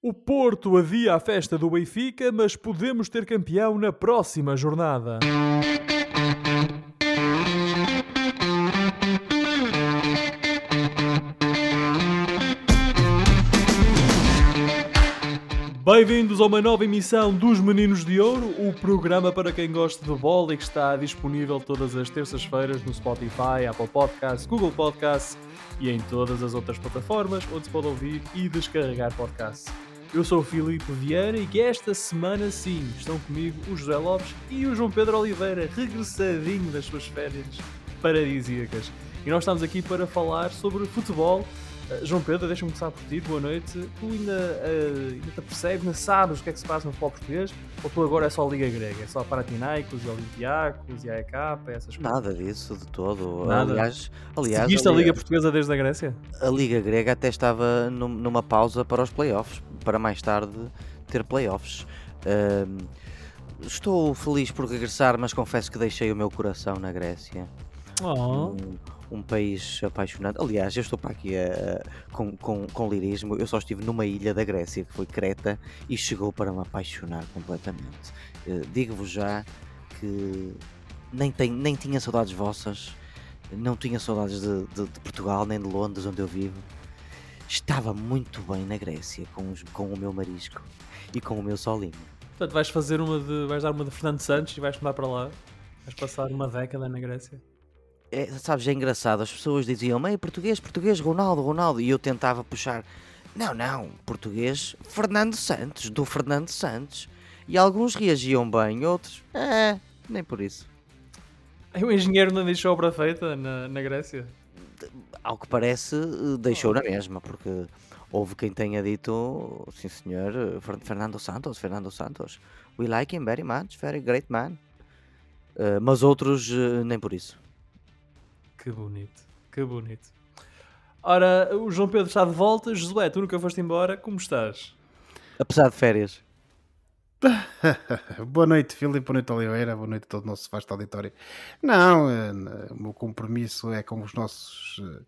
O Porto adia a festa do Benfica, mas podemos ter campeão na próxima jornada. Bem-vindos a uma nova emissão dos Meninos de Ouro, o programa para quem gosta de bola e que está disponível todas as terças-feiras no Spotify, Apple Podcasts, Google Podcasts e em todas as outras plataformas onde se pode ouvir e descarregar podcasts. Eu sou o Filipe Vieira e esta semana sim estão comigo o José Lopes e o João Pedro Oliveira, regressadinho das suas férias paradisíacas. E nós estamos aqui para falar sobre futebol. Uh, João Pedro, deixa-me começar por ti, boa noite. Tu ainda, uh, ainda te percebes, ainda sabes o que é que se passa no futebol português? Ou tu agora é só Liga Grega? É só Paratinaicos e Olympiacos e AEK, essas coisas? Nada disso de todo. Nada. Aliás, aliás Seguiste a Liga Portuguesa desde a Grécia? a Liga Grega até estava num- numa pausa para os playoffs, para mais tarde ter playoffs. Ahm, estou feliz por regressar, mas confesso que deixei o meu coração na Grécia. Oh. Um, um país apaixonante. Aliás, eu estou para aqui a- com, com, com lirismo. Eu só estive numa ilha da Grécia, que foi Creta, e chegou para me apaixonar completamente. Eh, Digo-vos já que nem, tenho, nem tinha saudades vossas, não tinha saudades de, de- de Portugal, nem de Londres, onde eu vivo. Estava muito bem na Grécia com, os- com o meu marisco e com o meu solinho. Portanto, vais fazer uma de. vais dar uma de Fernando Santos e vais mudar para lá. Vais passar uma década na Grécia. É, sabes, é engraçado, as pessoas diziam, ei, português, português, Ronaldo, Ronaldo, e eu tentava puxar, não, não, português, Fernando Santos, do Fernando Santos. E alguns reagiam bem, outros, é, nem por isso. O engenheiro não deixou obra feita na, na Grécia. Ao que parece, deixou na mesma, porque houve quem tenha dito, sim senhor, Fer- Fernando Santos, Fernando Santos, we like him very much, very great man. Eh, mas outros, eh, nem por isso. Que bonito, que bonito. Ora, o João Pedro está de volta. Josué, tu nunca foste embora, como estás? Apesar de férias. boa noite, Filipe, boa noite, Oliveira, boa noite a todo o nosso vasto auditório. Não, eh, o meu compromisso é com os nossos eh,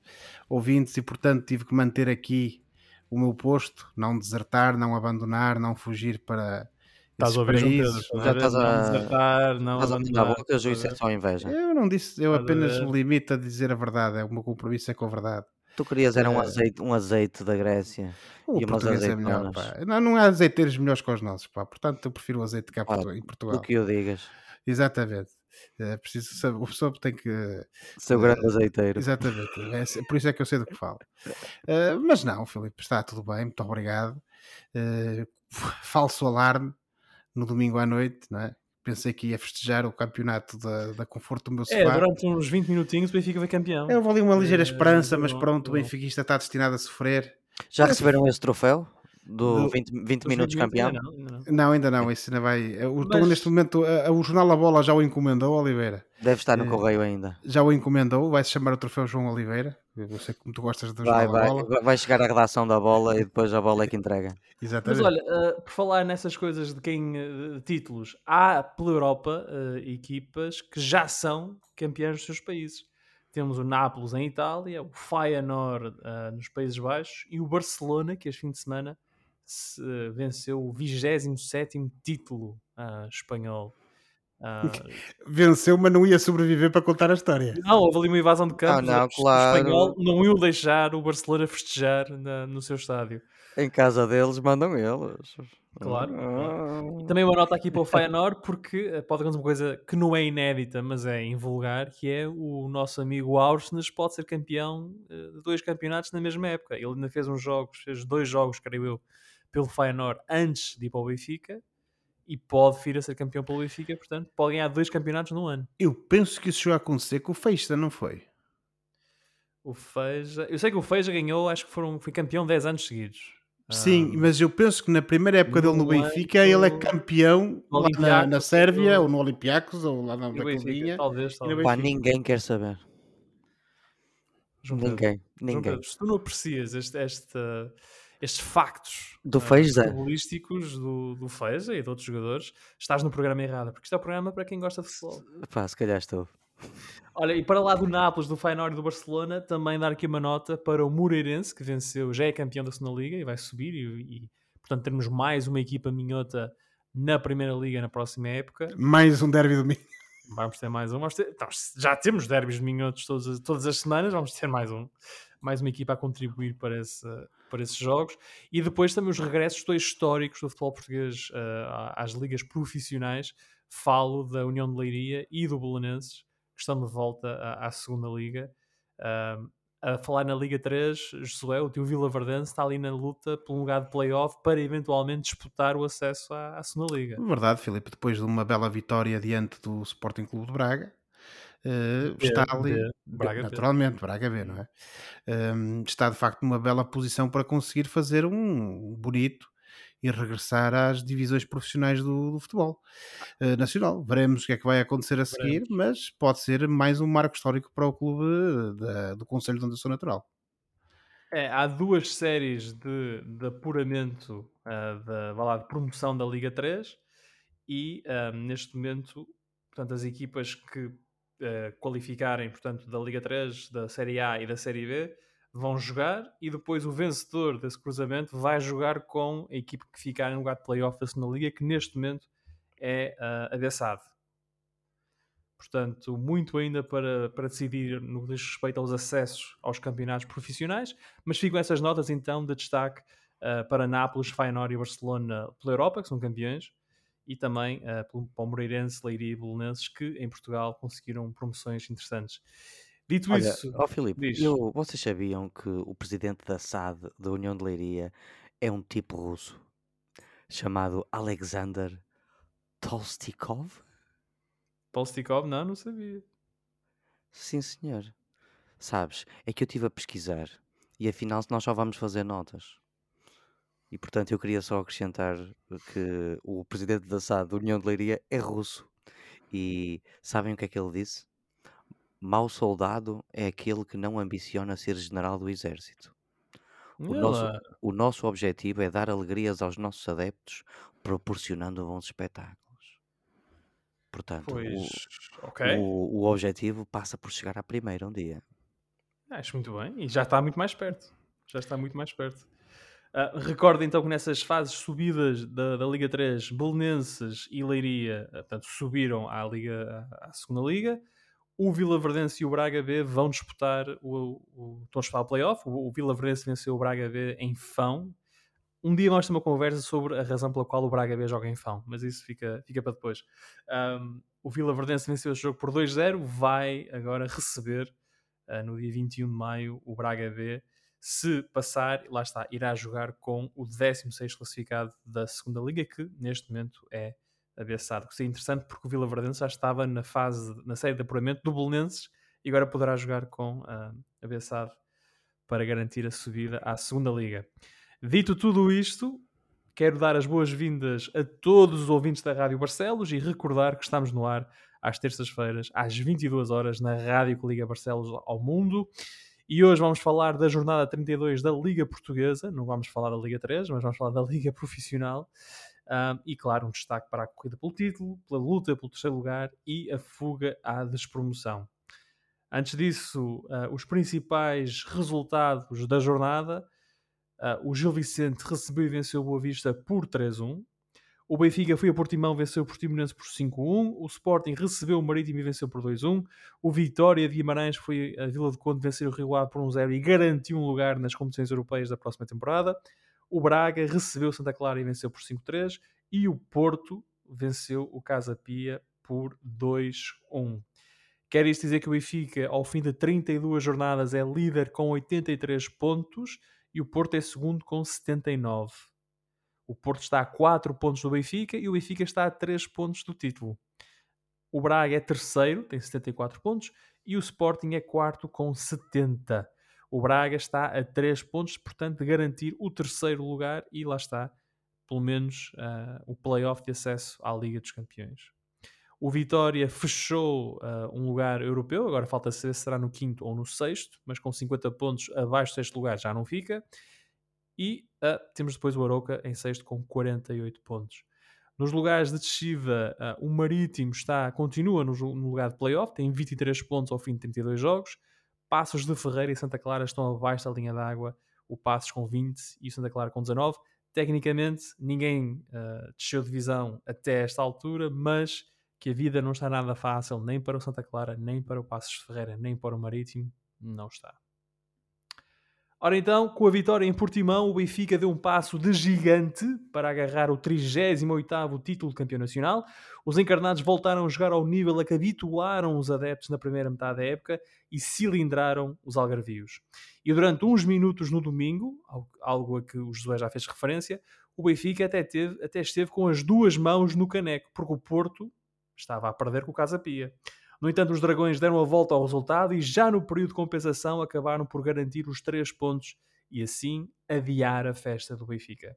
ouvintes e, portanto, tive que manter aqui o meu posto, não desertar, não abandonar, não fugir para Estás a ouvir, Pedro? países. Estás Já a a- Não desertar, não Estás a tirar a boca, isso é só inveja. Eu não disse, eu apenas me limito a dizer a verdade, é o meu compromisso é com a verdade. Tu querias era um Eh, azeite, um azeite da Grécia. O E umas português é melhor, azeitonas. pá. Não, não há azeiteiros melhores que os nossos, pá. Portanto, eu prefiro o azeite cá portu- em Do Portugal. que o digas. Exatamente. É preciso saber, o pessoa tem que Seu Eh, grande azeiteiro. Exatamente, é, por isso é que eu sei do que falo. Eh, mas não, Filipe, está tudo bem, muito obrigado. Eh, falso alarme no domingo à noite, não é? Pensei que ia festejar o campeonato da, da Conforto do meu É, sofá. durante uns 20 minutinhos o Benfica foi campeão. Eu vou ali uma ligeira Eh, esperança, mas bom, pronto, o bom. benfiquista está destinado a sofrer. Já receberam esse troféu? Do Do- 20, 20 Os minutos 20 campeão? ainda não, ainda não. Não, ainda não, isso ainda vai. eu estou Mas- neste momento, a- a- o jornal A Bola já o encomendou, Oliveira. Deve estar no Eh, correio ainda. Já o encomendou, vai se chamar o troféu João Oliveira. Eu sei como tu gostas do Vai, vai, Bola. vai- chegar a redação da bola e depois a bola é que entrega. Mas Exatamente. olha, eh, por falar nessas coisas de quem eh, de títulos, há pela Europa eh, equipas que já são campeãs dos seus países. Temos o Nápoles em Itália, o Feyenoord eh, nos Países Baixos e o Barcelona, que este fim de semana se, venceu o 27º título espanhol. Ah, Venceu, mas não ia sobreviver para contar a história. não, houve ali uma invasão de campo. não, o claro. espanhol não iam deixar o Barcelona festejar na- no seu estádio. Em casa deles mandam eles. Claro, Ah. Também uma nota aqui para o Feyenoord, porque eh, pode acontecer uma coisa que não é inédita, mas é invulgar, que é o nosso amigo Aursnes pode ser campeão eh, de dois campeonatos na mesma época. Ele ainda fez uns jogos, fez dois jogos, creio eu, pelo Feyenoord antes de ir para o Benfica e pode vir a ser campeão pelo Benfica, portanto pode ganhar dois campeonatos num ano. Eu penso que isso chegou a acontecer com o Feista, não foi? O Feija, eu sei que o Feija ganhou, acho que foram, foi campeão 10 anos seguidos. Sim, Ah, mas eu penso que na primeira época dele no no Benfica ele é campeão no lá na, na Sérvia no- ou no Olympiacos ou lá na e o onde é que ele Benfica, vinha. talvez, no talvez. Pá, ninguém quer saber. João Pedro. Ninguém, João ninguém. Pedro, se tu não aprecias este, esta- estes factos Do Feiza? futebolísticos do, do Feiza e de outros jogadores, estás no programa errado, porque isto é o programa para quem gosta de futebol. Pá, se calhar estou. Olha, e para lá do Nápoles, do Feyenoord e do Barcelona, também dar aqui uma nota para o Moreirense, que venceu, já é campeão da segunda Liga e vai subir e, e, portanto termos mais uma equipa minhota na Primeira Liga na próxima época. Mais um derby do Minho. Vamos ter mais um. Ter, então, já temos derbys minhotos todas, todas as semanas, vamos ter mais um. Mais uma equipa a contribuir para, esse, para esses jogos. E depois também os regressos dois históricos do futebol português uh, às ligas profissionais. Falo da União de Leiria e do Belenenses, que estão de volta à, à segunda liga. Uh, a falar na Liga 3, Josué, o teu Vila Verdense está ali na luta por um lugar de playoff para eventualmente disputar o acesso à, à segunda Liga. Verdade, Filipe, depois de uma bela vitória diante do Sporting Clube de Braga, uh, B, está ali, B, Braga naturalmente, B. Braga B, não é? Um, está de facto numa bela posição para conseguir fazer um bonito e regressar às divisões profissionais do, do futebol uh, nacional. Veremos o que é que vai acontecer a seguir, Veremos. mas pode ser mais um marco histórico para o clube da, do Conselho de Ondação Natural. É, há duas séries de, de apuramento uh, da, lá, de promoção da Liga 3 e uh, neste momento, portanto, as equipas que uh, qualificarem portanto, da Liga 3, da Série A e da Série B vão jogar e depois o vencedor desse cruzamento vai jogar com a equipe que ficar em lugar de playoff segunda liga, que neste momento é uh, a Bessade. Portanto, muito ainda para, para decidir no que diz respeito aos acessos aos campeonatos profissionais, mas ficam essas notas então de destaque uh, para Nápoles, Feyenoord e Barcelona pela Europa, que são campeões, e também uh, para o Moreirense, Leiria e Belenenses, que em Portugal conseguiram promoções interessantes. Dito Olha, isso, ó Filipe, eu- vocês sabiam que o presidente da SAD, da União de Leiria, é um tipo russo chamado Alexander Tolstikov? Polstikov, não, não sabia. Sim, senhor. Sabes, é que eu estive a pesquisar e afinal nós só vamos fazer notas. E portanto eu queria só acrescentar que o presidente da SAD, da União de Leiria, é russo. E sabem o que é que ele disse? Mau soldado é aquele que não ambiciona ser general do exército. O nosso, o nosso objetivo é dar alegrias aos nossos adeptos, proporcionando bons espetáculos. Portanto, Pois, o, ok. o, o objetivo passa por chegar à primeira um dia. Acho muito bem. E já está muito mais perto. Já está muito mais perto. Uh, recordo então que nessas fases subidas da, da Liga 3, Belenenses e Leiria uh, portanto, subiram à, Liga, à, segunda Liga o Vila Verdense e o Braga B vão disputar o, o, o playoff. O, o Vila Verdense venceu o Braga B em Fão. Um dia vamos ter uma conversa sobre a razão pela qual o Braga B joga em Fão, mas isso fica, fica para depois. Um, o Vila Verdense venceu esse jogo por 2-0, vai agora receber uh, no dia 21 de maio o Braga B. Se passar, lá está, irá jogar com o 16 classificado da segunda Liga, que neste momento é a Bessade, que seria interessante porque o Vila Verdense já estava na fase, na série de apuramento do Belenenses e agora poderá jogar com uh, a Bessade para garantir a subida à segunda Liga. Dito tudo isto, quero dar as boas-vindas a todos os ouvintes da Rádio Barcelos e recordar que estamos no ar às terças-feiras, às 22 horas, na Rádio que liga Barcelos ao mundo. E hoje vamos falar da jornada 32 da Liga Portuguesa. Não vamos falar da Liga 3, mas vamos falar da Liga Profissional. Um, e claro, um destaque para a corrida pelo título, pela luta pelo terceiro lugar e a fuga à despromoção. Antes disso, uh, os principais resultados da jornada. Uh, o Gil Vicente recebeu e venceu o Boa Vista por 3-1. O Benfica foi a Portimão, venceu o Portimonense por 5-1. O Sporting recebeu o Marítimo e venceu por 2-1. O Vitória de Guimarães foi a Vila de Conde vencer o Rio Ave por 1-0 e garantiu um lugar nas competições europeias da próxima temporada. O Braga recebeu Santa Clara e venceu por 5-3. E o Porto venceu o Casa Pia por 2-1. Quer isto dizer que o Benfica, ao fim de 32 jornadas, é líder com 83 pontos e o Porto é segundo com 79. O Porto está a 4 pontos do Benfica e o Benfica está a 3 pontos do título. O Braga é terceiro, tem 74 pontos, e o Sporting é quarto com 70. O Braga está a 3 pontos, portanto, de garantir o terceiro lugar e lá está, pelo menos, uh, o playoff de acesso à Liga dos Campeões. O Vitória fechou uh, um lugar europeu, agora falta saber se será no quinto ou no sexto, mas com 50 pontos abaixo do sexto lugar já não fica. E uh, temos depois o Aroca em sexto com 48 pontos. Nos lugares de descida, uh, o Marítimo está, continua no, no lugar de playoff, tem 23 pontos ao fim de 32 jogos. Passos de Ferreira e Santa Clara estão abaixo da linha d'água, o Passos com 20 e o Santa Clara com 19. tecnicamente ninguém uh, desceu de divisão até esta altura, mas que a vida não está nada fácil nem para o Santa Clara, nem para o Passos de Ferreira, nem para o Marítimo, não está. Ora então, com a vitória em Portimão, o Benfica deu um passo de gigante para agarrar o 38º título de campeão nacional. Os encarnados voltaram a jogar ao nível a que habituaram os adeptos na primeira metade da época e cilindraram os algarvios. E durante uns minutos no domingo, algo a que o Josué já fez referência, o Benfica até, teve, até esteve com as duas mãos no caneco, porque o Porto estava a perder com o Casa Pia. No entanto, os Dragões deram a volta ao resultado e já no período de compensação acabaram por garantir os três pontos e assim adiar a festa do Benfica.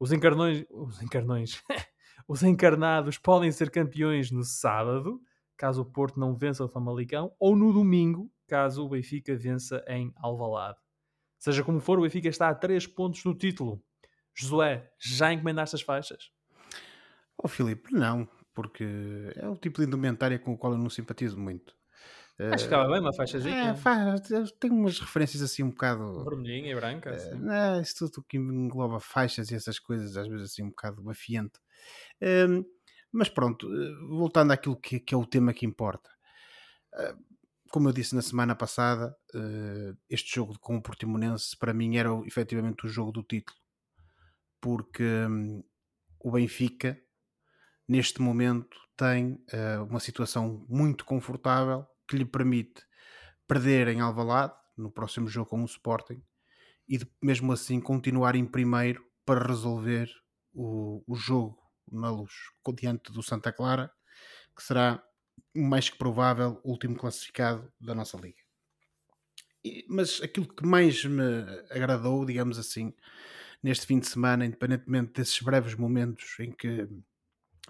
Os encarnões, os encarnões, os encarnados podem ser campeões no sábado, caso o Porto não vença o Famalicão, ou no domingo, caso o Benfica vença em Alvalade. Seja como for, o Benfica está a 3 pontos do título. Josué, já encomendaste as faixas? Oh Filipe, não porque é o tipo de indumentária com o qual eu não simpatizo muito. Acho que ficava bem uma faixa É, faz, tem umas referências assim um bocado. Vermelhinha e branca. Assim. não, isso tudo que engloba faixas e essas coisas, às vezes assim um bocado bafiante. Um, mas pronto, eh, voltando àquilo que, que, é o tema que importa. Uh, como eu disse na semana passada, uh, este jogo com o Portimonense para mim era efetivamente o jogo do título. Porque um, o Benfica neste momento tem uh, uma situação muito confortável que lhe permite perder em Alvalade no próximo jogo com o Sporting e mesmo assim continuar em primeiro para resolver o, o jogo na luz diante do Santa Clara que será mais que provável último classificado da nossa liga. E, mas aquilo que mais me agradou digamos assim neste fim de semana independentemente desses breves momentos em que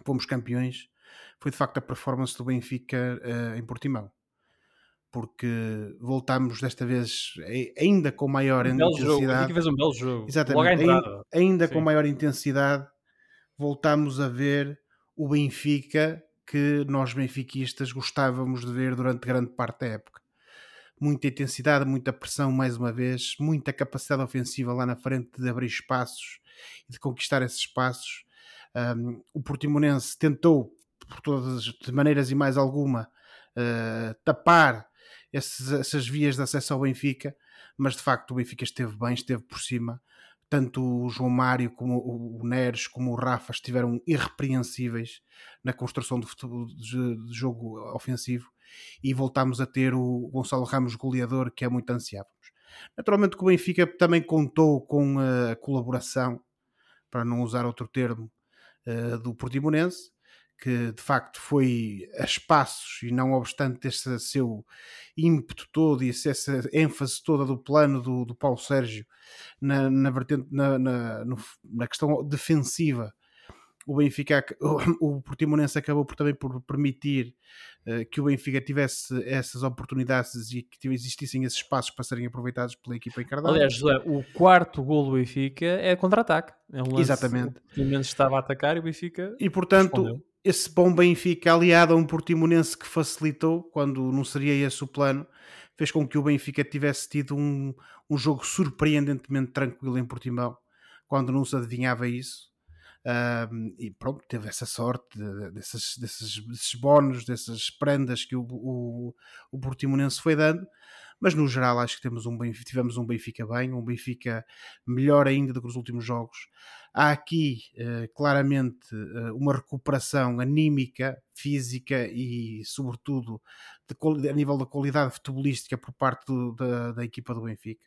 fomos campeões, foi de facto a performance do Benfica uh, em Portimão. Porque voltámos desta vez ainda com maior um intensidade. Fez um belo jogo. Exatamente. Ainda, ainda com maior intensidade, voltámos a ver o Benfica que nós benfiquistas gostávamos de ver durante grande parte da época. Muita intensidade, muita pressão mais uma vez, muita capacidade ofensiva lá na frente de abrir espaços e de conquistar esses espaços um, o Portimonense tentou, por todas as maneiras e mais alguma, uh, tapar esses, essas vias de acesso ao Benfica, mas de facto o Benfica esteve bem, esteve por cima. Tanto o João Mário como o Neres como o Rafa estiveram irrepreensíveis na construção de, de, de jogo ofensivo e voltámos a ter o Gonçalo Ramos goleador que é muito ansiávamos. Naturalmente que o Benfica também contou com a colaboração, para não usar outro termo, uh, do Portimonense, que de facto foi a espaços e não obstante esse seu ímpeto todo e essa ênfase toda do plano do, do Paulo Sérgio na, na, vertente, na, na, na questão defensiva o Benfica, o, o Portimonense acabou por também por permitir que o Benfica tivesse essas oportunidades e que existissem esses espaços para serem aproveitados pela equipa encarnada. Aliás, José, o quarto gol do Benfica é contra-ataque. É um lance Exatamente. O Portimonense estava a atacar e o Benfica E portanto, respondeu. esse bom Benfica aliado a um Portimonense que facilitou, quando não seria esse o plano, fez com que o Benfica tivesse tido um, um jogo surpreendentemente tranquilo em Portimão, quando não se adivinhava isso um, e pronto, teve essa sorte de, desses, desses, desses bónus, dessas prendas que o, o, o Portimonense foi dando, mas no geral acho que temos um tivemos um Benfica bem, um Benfica melhor ainda do que os últimos jogos. Há aqui uh, claramente uh, uma recuperação anímica, física e, sobretudo, de, a nível da qualidade futebolística por parte do, da, da equipa do Benfica.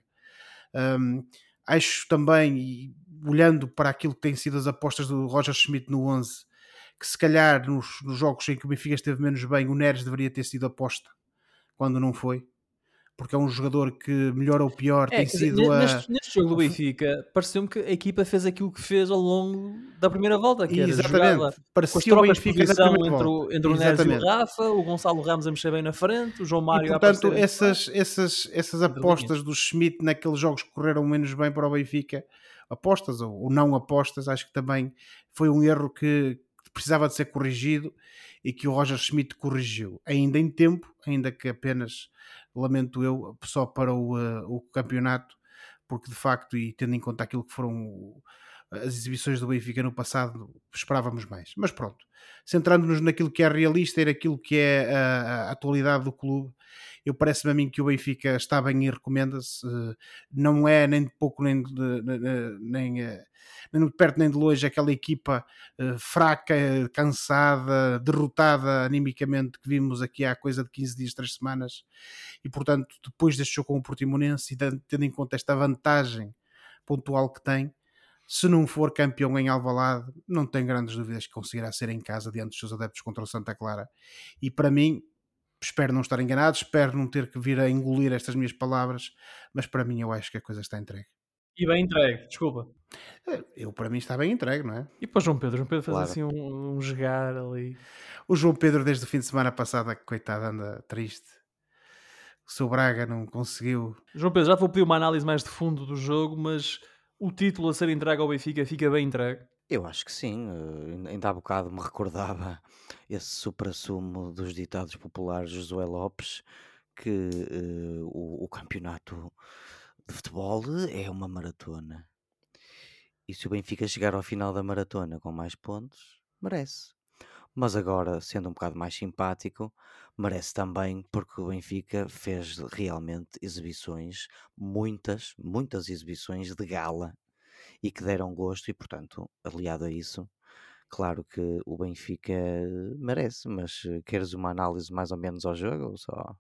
Um, Acho também, e olhando para aquilo que têm sido as apostas do Roger Schmidt no 11, que se calhar nos, nos jogos em que o Benfica esteve menos bem, o Neres deveria ter sido aposta quando não foi porque é um jogador que, melhor ou pior, é, tem dizer, sido neste, a... neste, jogo do Benfica, pareceu-me que a equipa fez aquilo que fez ao longo da primeira volta, que Exatamente. parecia o Benfica entre, o, entre o Neres e o Rafa, o Gonçalo Ramos a mexer bem na frente, o João Mário e, portanto, essas, essas, essas apostas do Schmidt naqueles jogos que correram menos bem para o Benfica, apostas ou, ou não apostas, acho que também foi um erro que precisava de ser corrigido e que o Roger Schmidt corrigiu, ainda em tempo, ainda que apenas lamento eu, só para o, uh, o campeonato, porque de facto, e tendo em conta aquilo que foram as exibições do Benfica no passado esperávamos mais. Mas pronto, centrando-nos naquilo que é realista e naquilo que é a, a atualidade do clube, eu parece-me a mim que o Benfica está bem e recomenda-se. Não é nem de pouco nem de, nem, nem de perto nem de longe aquela equipa fraca, cansada, derrotada animicamente que vimos aqui há coisa de 15 dias, 3 semanas. E portanto, depois deste jogo com o Portimonense e tendo em conta esta vantagem pontual que tem, se não for campeão em Alvalade, não tenho grandes dúvidas que conseguirá ser em casa diante dos seus adeptos contra o Santa Clara. E para mim, espero não estar enganado, espero não ter que vir a engolir estas minhas palavras, mas para mim eu acho que a coisa está entregue. E bem entregue, desculpa. Eh, eu, para mim, está bem entregue, não é? E para João Pedro? João Pedro faz claro. assim um, um jogar ali. O João Pedro, desde o fim de semana passada, coitado, anda triste. O seu Braga não conseguiu. João Pedro, já vou pedir uma análise mais de fundo do jogo, mas o título a ser entregue ao Benfica fica bem entregue? Eu acho que sim. Uh, ainda há bocado me recordava esse supra-sumo dos ditados populares Josué Lopes, que uh, o, o campeonato de futebol é uma maratona. E se o Benfica chegar ao final da maratona com mais pontos, merece. Mas agora, sendo um bocado mais simpático, merece também porque o Benfica fez realmente exibições, muitas, muitas exibições de gala e que deram gosto e, portanto, aliado a isso, claro que o Benfica merece, mas eh, queres uma análise mais ou menos ao jogo ou só?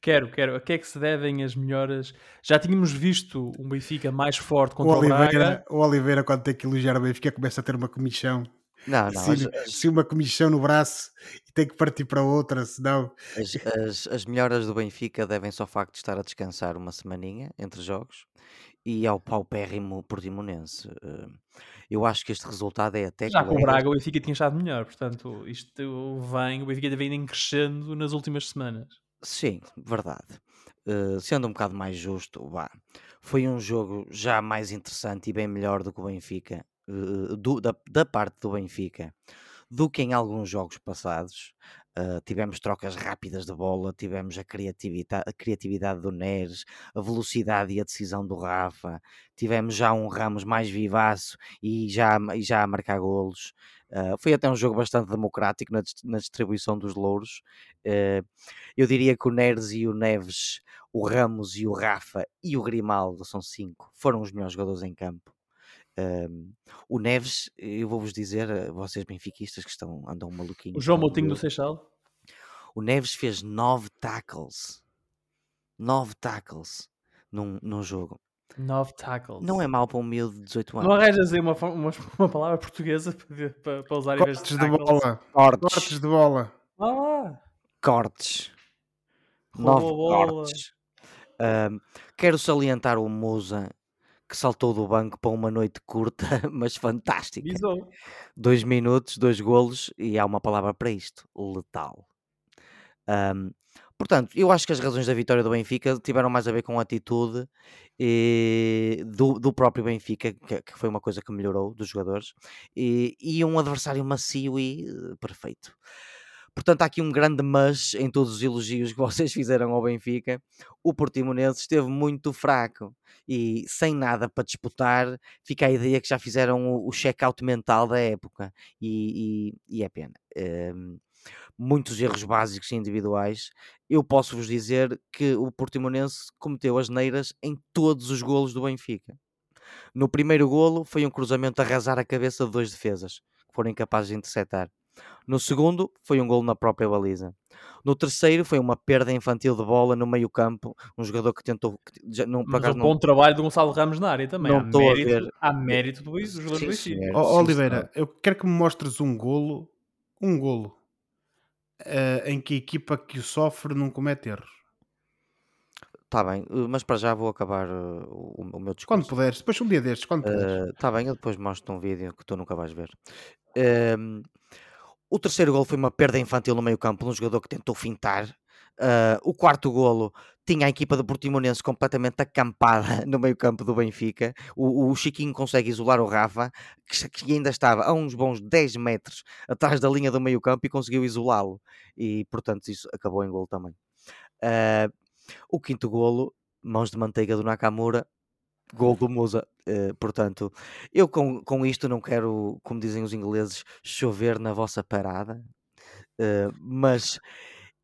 Quero, quero. A que é que se devem as melhoras? Já tínhamos visto um Benfica mais forte contra o, Oliveira, o Braga. O Oliveira, quando tem que elogiar o Benfica, começa a ter uma comissão não, não. Se, as, se uma comissão no braço e tem que partir para outra, senão. As, as, as melhoras do Benfica devem-se ao facto de estar a descansar uma semaninha entre jogos e ao paupérrimo portimonense. Eh, eu acho que este resultado é até. Já com o Braga o Benfica tinha estado melhor, portanto, isto vem, o Benfica vem em crescendo nas últimas semanas. Sim, verdade. Uh, sendo um bocado mais justo, vá. Foi um jogo já mais interessante e bem melhor do que o Benfica eh, do, da, da parte do Benfica do que em alguns jogos passados. Uh, tivemos trocas rápidas de bola, tivemos a criatividade, a criatividade do Neres, a velocidade e a decisão do Rafa, tivemos já um Ramos mais vivaço e já, e já a marcar golos. Uh, foi até um jogo bastante democrático na, na distribuição dos louros. Uh, eu diria que o Neres e o Neves, o Ramos e o Rafa e o Grimaldo, são cinco, foram os melhores jogadores em campo. Um, o Neves, eu vou-vos dizer, eh, vocês benfiquistas que estão, andam maluquinhos. O João Moutinho do Seixal? O Neves fez nove tackles. Nove tackles num, num jogo. Nove tackles. Não é mal para um miúdo de 18 anos. Não arranjas aí uma, uma, uma palavra portuguesa para, para usar Cortes em vez de, de bola. Cortes. Cortes de bola. Ah. Cortes. Nove cortes. Um, quero salientar o Musa que saltou do banco para uma noite curta, mas fantástica. Visou. Dois minutos, dois golos, e há uma palavra para isto: letal. Um, portanto, eu acho que as razões da vitória do Benfica tiveram mais a ver com a atitude e, do, do próprio Benfica, que, que, foi uma coisa que melhorou dos jogadores, e, e um adversário macio e uh, perfeito. Portanto, há aqui um grande mas em todos os elogios que vocês fizeram ao Benfica. O Portimonense esteve muito fraco e sem nada para disputar, fica a ideia que já fizeram o, o check-out mental da época e, e, e é pena. Um, muitos erros básicos e individuais. Eu posso vos dizer que o Portimonense cometeu as neiras em todos os golos do Benfica. No primeiro golo foi um cruzamento a arrasar a cabeça de dois defesas, que foram incapazes de interceptar. No segundo, foi um gol na própria baliza. No terceiro, foi uma perda infantil de bola no meio campo. Um jogador que tentou... Que já, não, Mas um bom trabalho de Gonçalo Ramos na área também. Não estou a ver. Há mérito do, do jogador do Benfica. Oliveira, eu quero que me mostres um golo, um golo, uh, em que a equipa que o sofre não comete erros. Está bem, eh, mas para já vou acabar uh, o, o, meu discurso. Quando puderes, depois um dia destes, quando puderes. Está uh, bem, eu depois mostro um vídeo que tu nunca vais ver. Uh, o terceiro gol foi uma perda infantil no meio campo, um jogador que tentou fintar. Uh, o quarto golo tinha a equipa do Portimonense completamente acampada no meio campo do Benfica. O, o Chiquinho consegue isolar o Rafa, que, que, ainda estava a uns bons 10 metros atrás da linha do meio campo e conseguiu isolá-lo. E, portanto, isso acabou em gol também. Uh, o quinto golo, mãos de manteiga do Nakamura, gol do Musa. Uh, portanto, eu com, com isto não quero, como dizem os ingleses, chover na vossa parada, uh, mas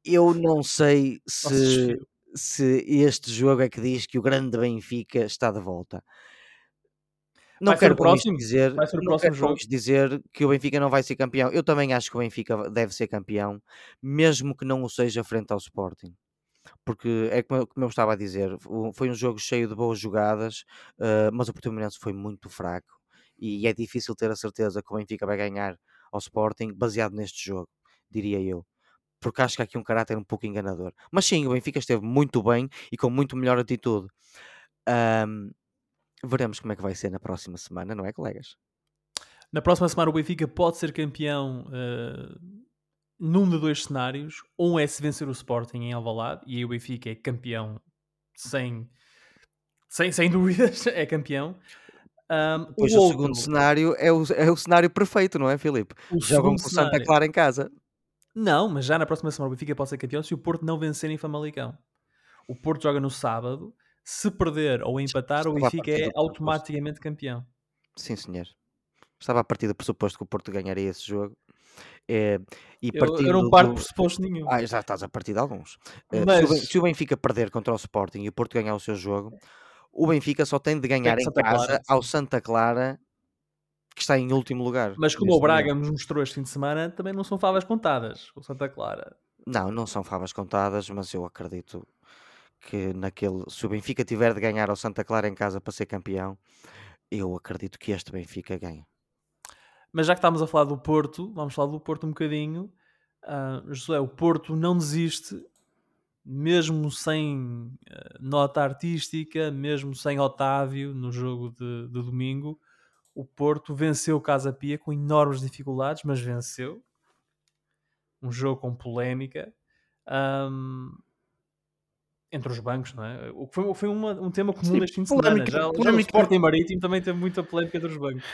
eu não sei se, se este jogo é que diz que o grande Benfica está de volta. Não vai quero próximo? dizer, vai ser o próximo jogo? dizer que o Benfica não vai ser campeão. Eu também acho que o Benfica deve ser campeão, mesmo que não o seja frente ao Sporting. Porque é como eu, como eu estava a dizer, foi um jogo cheio de boas jogadas, uh, mas o Portimonense foi muito fraco e é difícil ter a certeza que o Benfica vai ganhar ao Sporting baseado neste jogo, diria eu porque acho que há aqui um caráter um pouco enganador. Mas sim, o Benfica esteve muito bem e com muito melhor atitude. Um, veremos como é que vai ser na próxima semana, não é, colegas? Na próxima semana o Benfica pode ser campeão uh, num de dois cenários. Um é se vencer o Sporting em Alvalade e aí o Benfica é campeão sem, sem, sem dúvidas, é campeão. Um, pois o, o outro, segundo cenário é o, é o cenário perfeito, não é, Filipe? Jogam com o Santa Clara em casa. Não, mas já na próxima semana o Benfica pode ser campeão se o Porto não vencer em Famalicão. O Porto joga no sábado. Se perder ou empatar, o Benfica é automaticamente campeão. Sim, senhor. Estava a partir do pressuposto que o Porto ganharia esse jogo. É, e eu, eu não paro do... pressuposto nenhum. Ah, já estás a partir de alguns. Eh, mas... Uh, se, o Benfica perder contra o Sporting e o Porto ganhar o seu jogo, o Benfica só tem de ganhar em casa Clara, ao Santa Clara que está em último lugar. Mas como o Braga momento. nos mostrou este fim de semana, também não são favas contadas, o Santa Clara. Não, não são favas contadas, mas eu acredito que naquele, se o Benfica tiver de ganhar ao Santa Clara em casa para ser campeão, eu acredito que este Benfica ganha. Mas já que estamos a falar do Porto, vamos falar do Porto um bocadinho. Uh, José, o Porto não desiste, mesmo sem uh, nota artística, mesmo sem Otávio no jogo de, de domingo o Porto venceu o Casa Pia com enormes dificuldades, mas venceu. Um jogo com polémica. Um, entre os bancos, não é? O que foi, foi uma, um tema comum Sim, neste fim de semana. Já, polémica, já o Sporting Marítimo também teve muita polémica entre os bancos.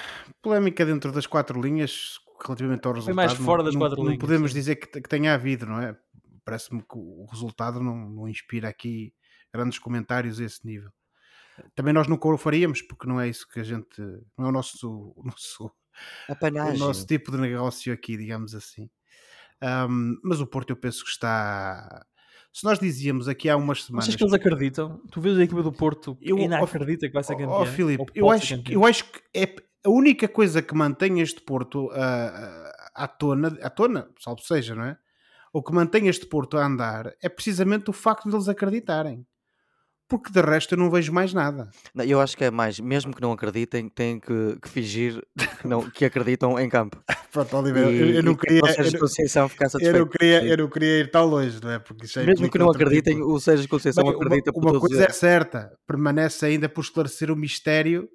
Polémica dentro das quatro linhas, relativamente ao resultado. Foi mais fora das não, quatro não, linhas. Não podemos dizer que, que, tenha havido, não é? Parece-me que o resultado não, não inspira aqui grandes comentários a esse nível. Também nós nunca o faríamos, porque não é isso que a gente. Não é o nosso, o nosso, o nosso tipo de negócio aqui, digamos assim. Um, mas o Porto, eu penso que está. Se nós dizíamos aqui há umas semanas. Achas que eles acreditam? Tu vês a equipa do Porto que eu, ainda oh, acredita que vai ser campeão? Oh, Filipe, eu acho, eu acho que é a única coisa que mantém este Porto uh, à tona, à tona, salvo seja, não é? O que mantém este Porto a andar é precisamente o facto de eles acreditarem porque de resto eu não vejo mais nada. Não, eu acho que é mais, mesmo que não acreditem, têm que, que fingir que, não, que acreditam em campo. Pronto, Oliveira, eu, eu, não queria. Eu, eu, não queria eu não queria ir tão longe, não é? Porque é mesmo que não acreditem, tipo... o Sérgio Conceição Bem, acredita Uma, uma coisa é certa, permanece ainda por esclarecer o mistério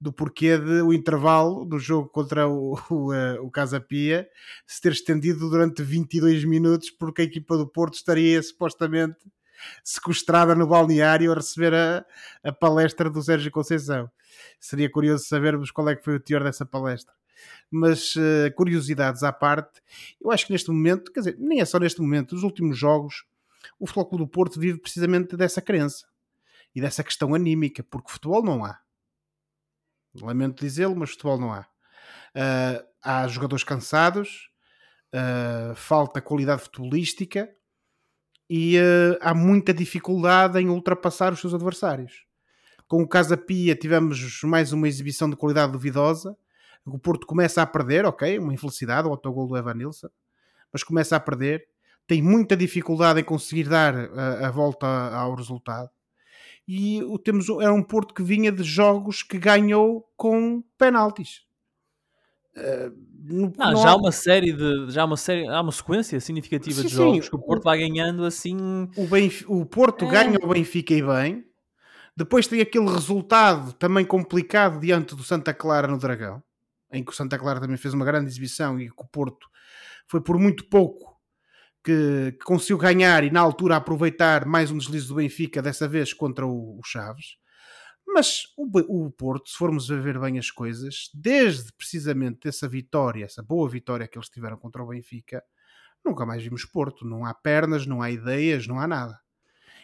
do porquê de o intervalo do jogo contra o, o, eh, o Casa Pia se ter estendido durante 22 minutos porque a equipa do Porto estaria supostamente sequestrada no balneário a receber a, a palestra do Sérgio Conceição. Seria curioso sabermos qual é que foi o teor dessa palestra. Mas uh, curiosidades à parte, eu acho que neste momento, quer dizer, nem é só neste momento, nos últimos jogos, o Futebol do Porto vive precisamente dessa crença e dessa questão anímica, porque futebol não há. Lamento dizê-lo, mas futebol não há. Uh, há jogadores cansados, uh, falta qualidade futebolística e uh, há muita dificuldade em ultrapassar os seus adversários. Com o Casa Pia tivemos mais uma exibição de qualidade duvidosa. O Porto começa a perder, ok, uma infelicidade, o autogol do Evanilson, mas começa a perder. Tem muita dificuldade em conseguir dar a, a volta ao resultado. E temos, é um Porto que vinha de jogos que ganhou com penaltis. Uh, não, não, já há uma série de já há uma série há uma sequência significativa sim, de jogos sim. que o Porto vai ganhando assim o, Benf o Porto é. ganha o Benfica e bem depois tem aquele resultado também complicado diante do Santa Clara no Dragão em que o Santa Clara também fez uma grande exibição e que o Porto foi por muito pouco que, que conseguiu ganhar e na altura aproveitar mais um deslize do Benfica dessa vez contra o, o Chaves mas o, o, Porto, se formos a ver bem as coisas, desde precisamente essa vitória, essa boa vitória que eles tiveram contra o Benfica, nunca mais vimos Porto. Não há pernas, não há ideias, não há nada.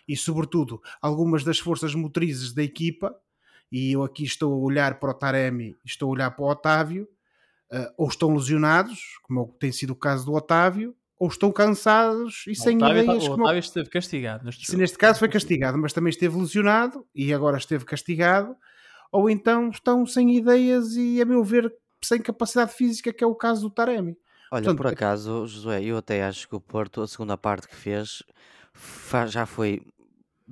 E, sobretudo, algumas das forças motrizes da equipa e eu aqui estou a olhar para o Taremi, estou a olhar para o Otávio, uh, ou estão lesionados, como tem sido o caso do Otávio, ou estão cansados e sem Otávio, ideias. O como- Otávio esteve castigado neste se neste caso foi castigado, mas também esteve lesionado e agora esteve castigado, ou então estão sem ideias e, a meu ver, sem capacidade física, que é o caso do Taremi. Olha, Portanto, por é- acaso, Josué, eu até acho que o Porto, a segunda parte que fez, já foi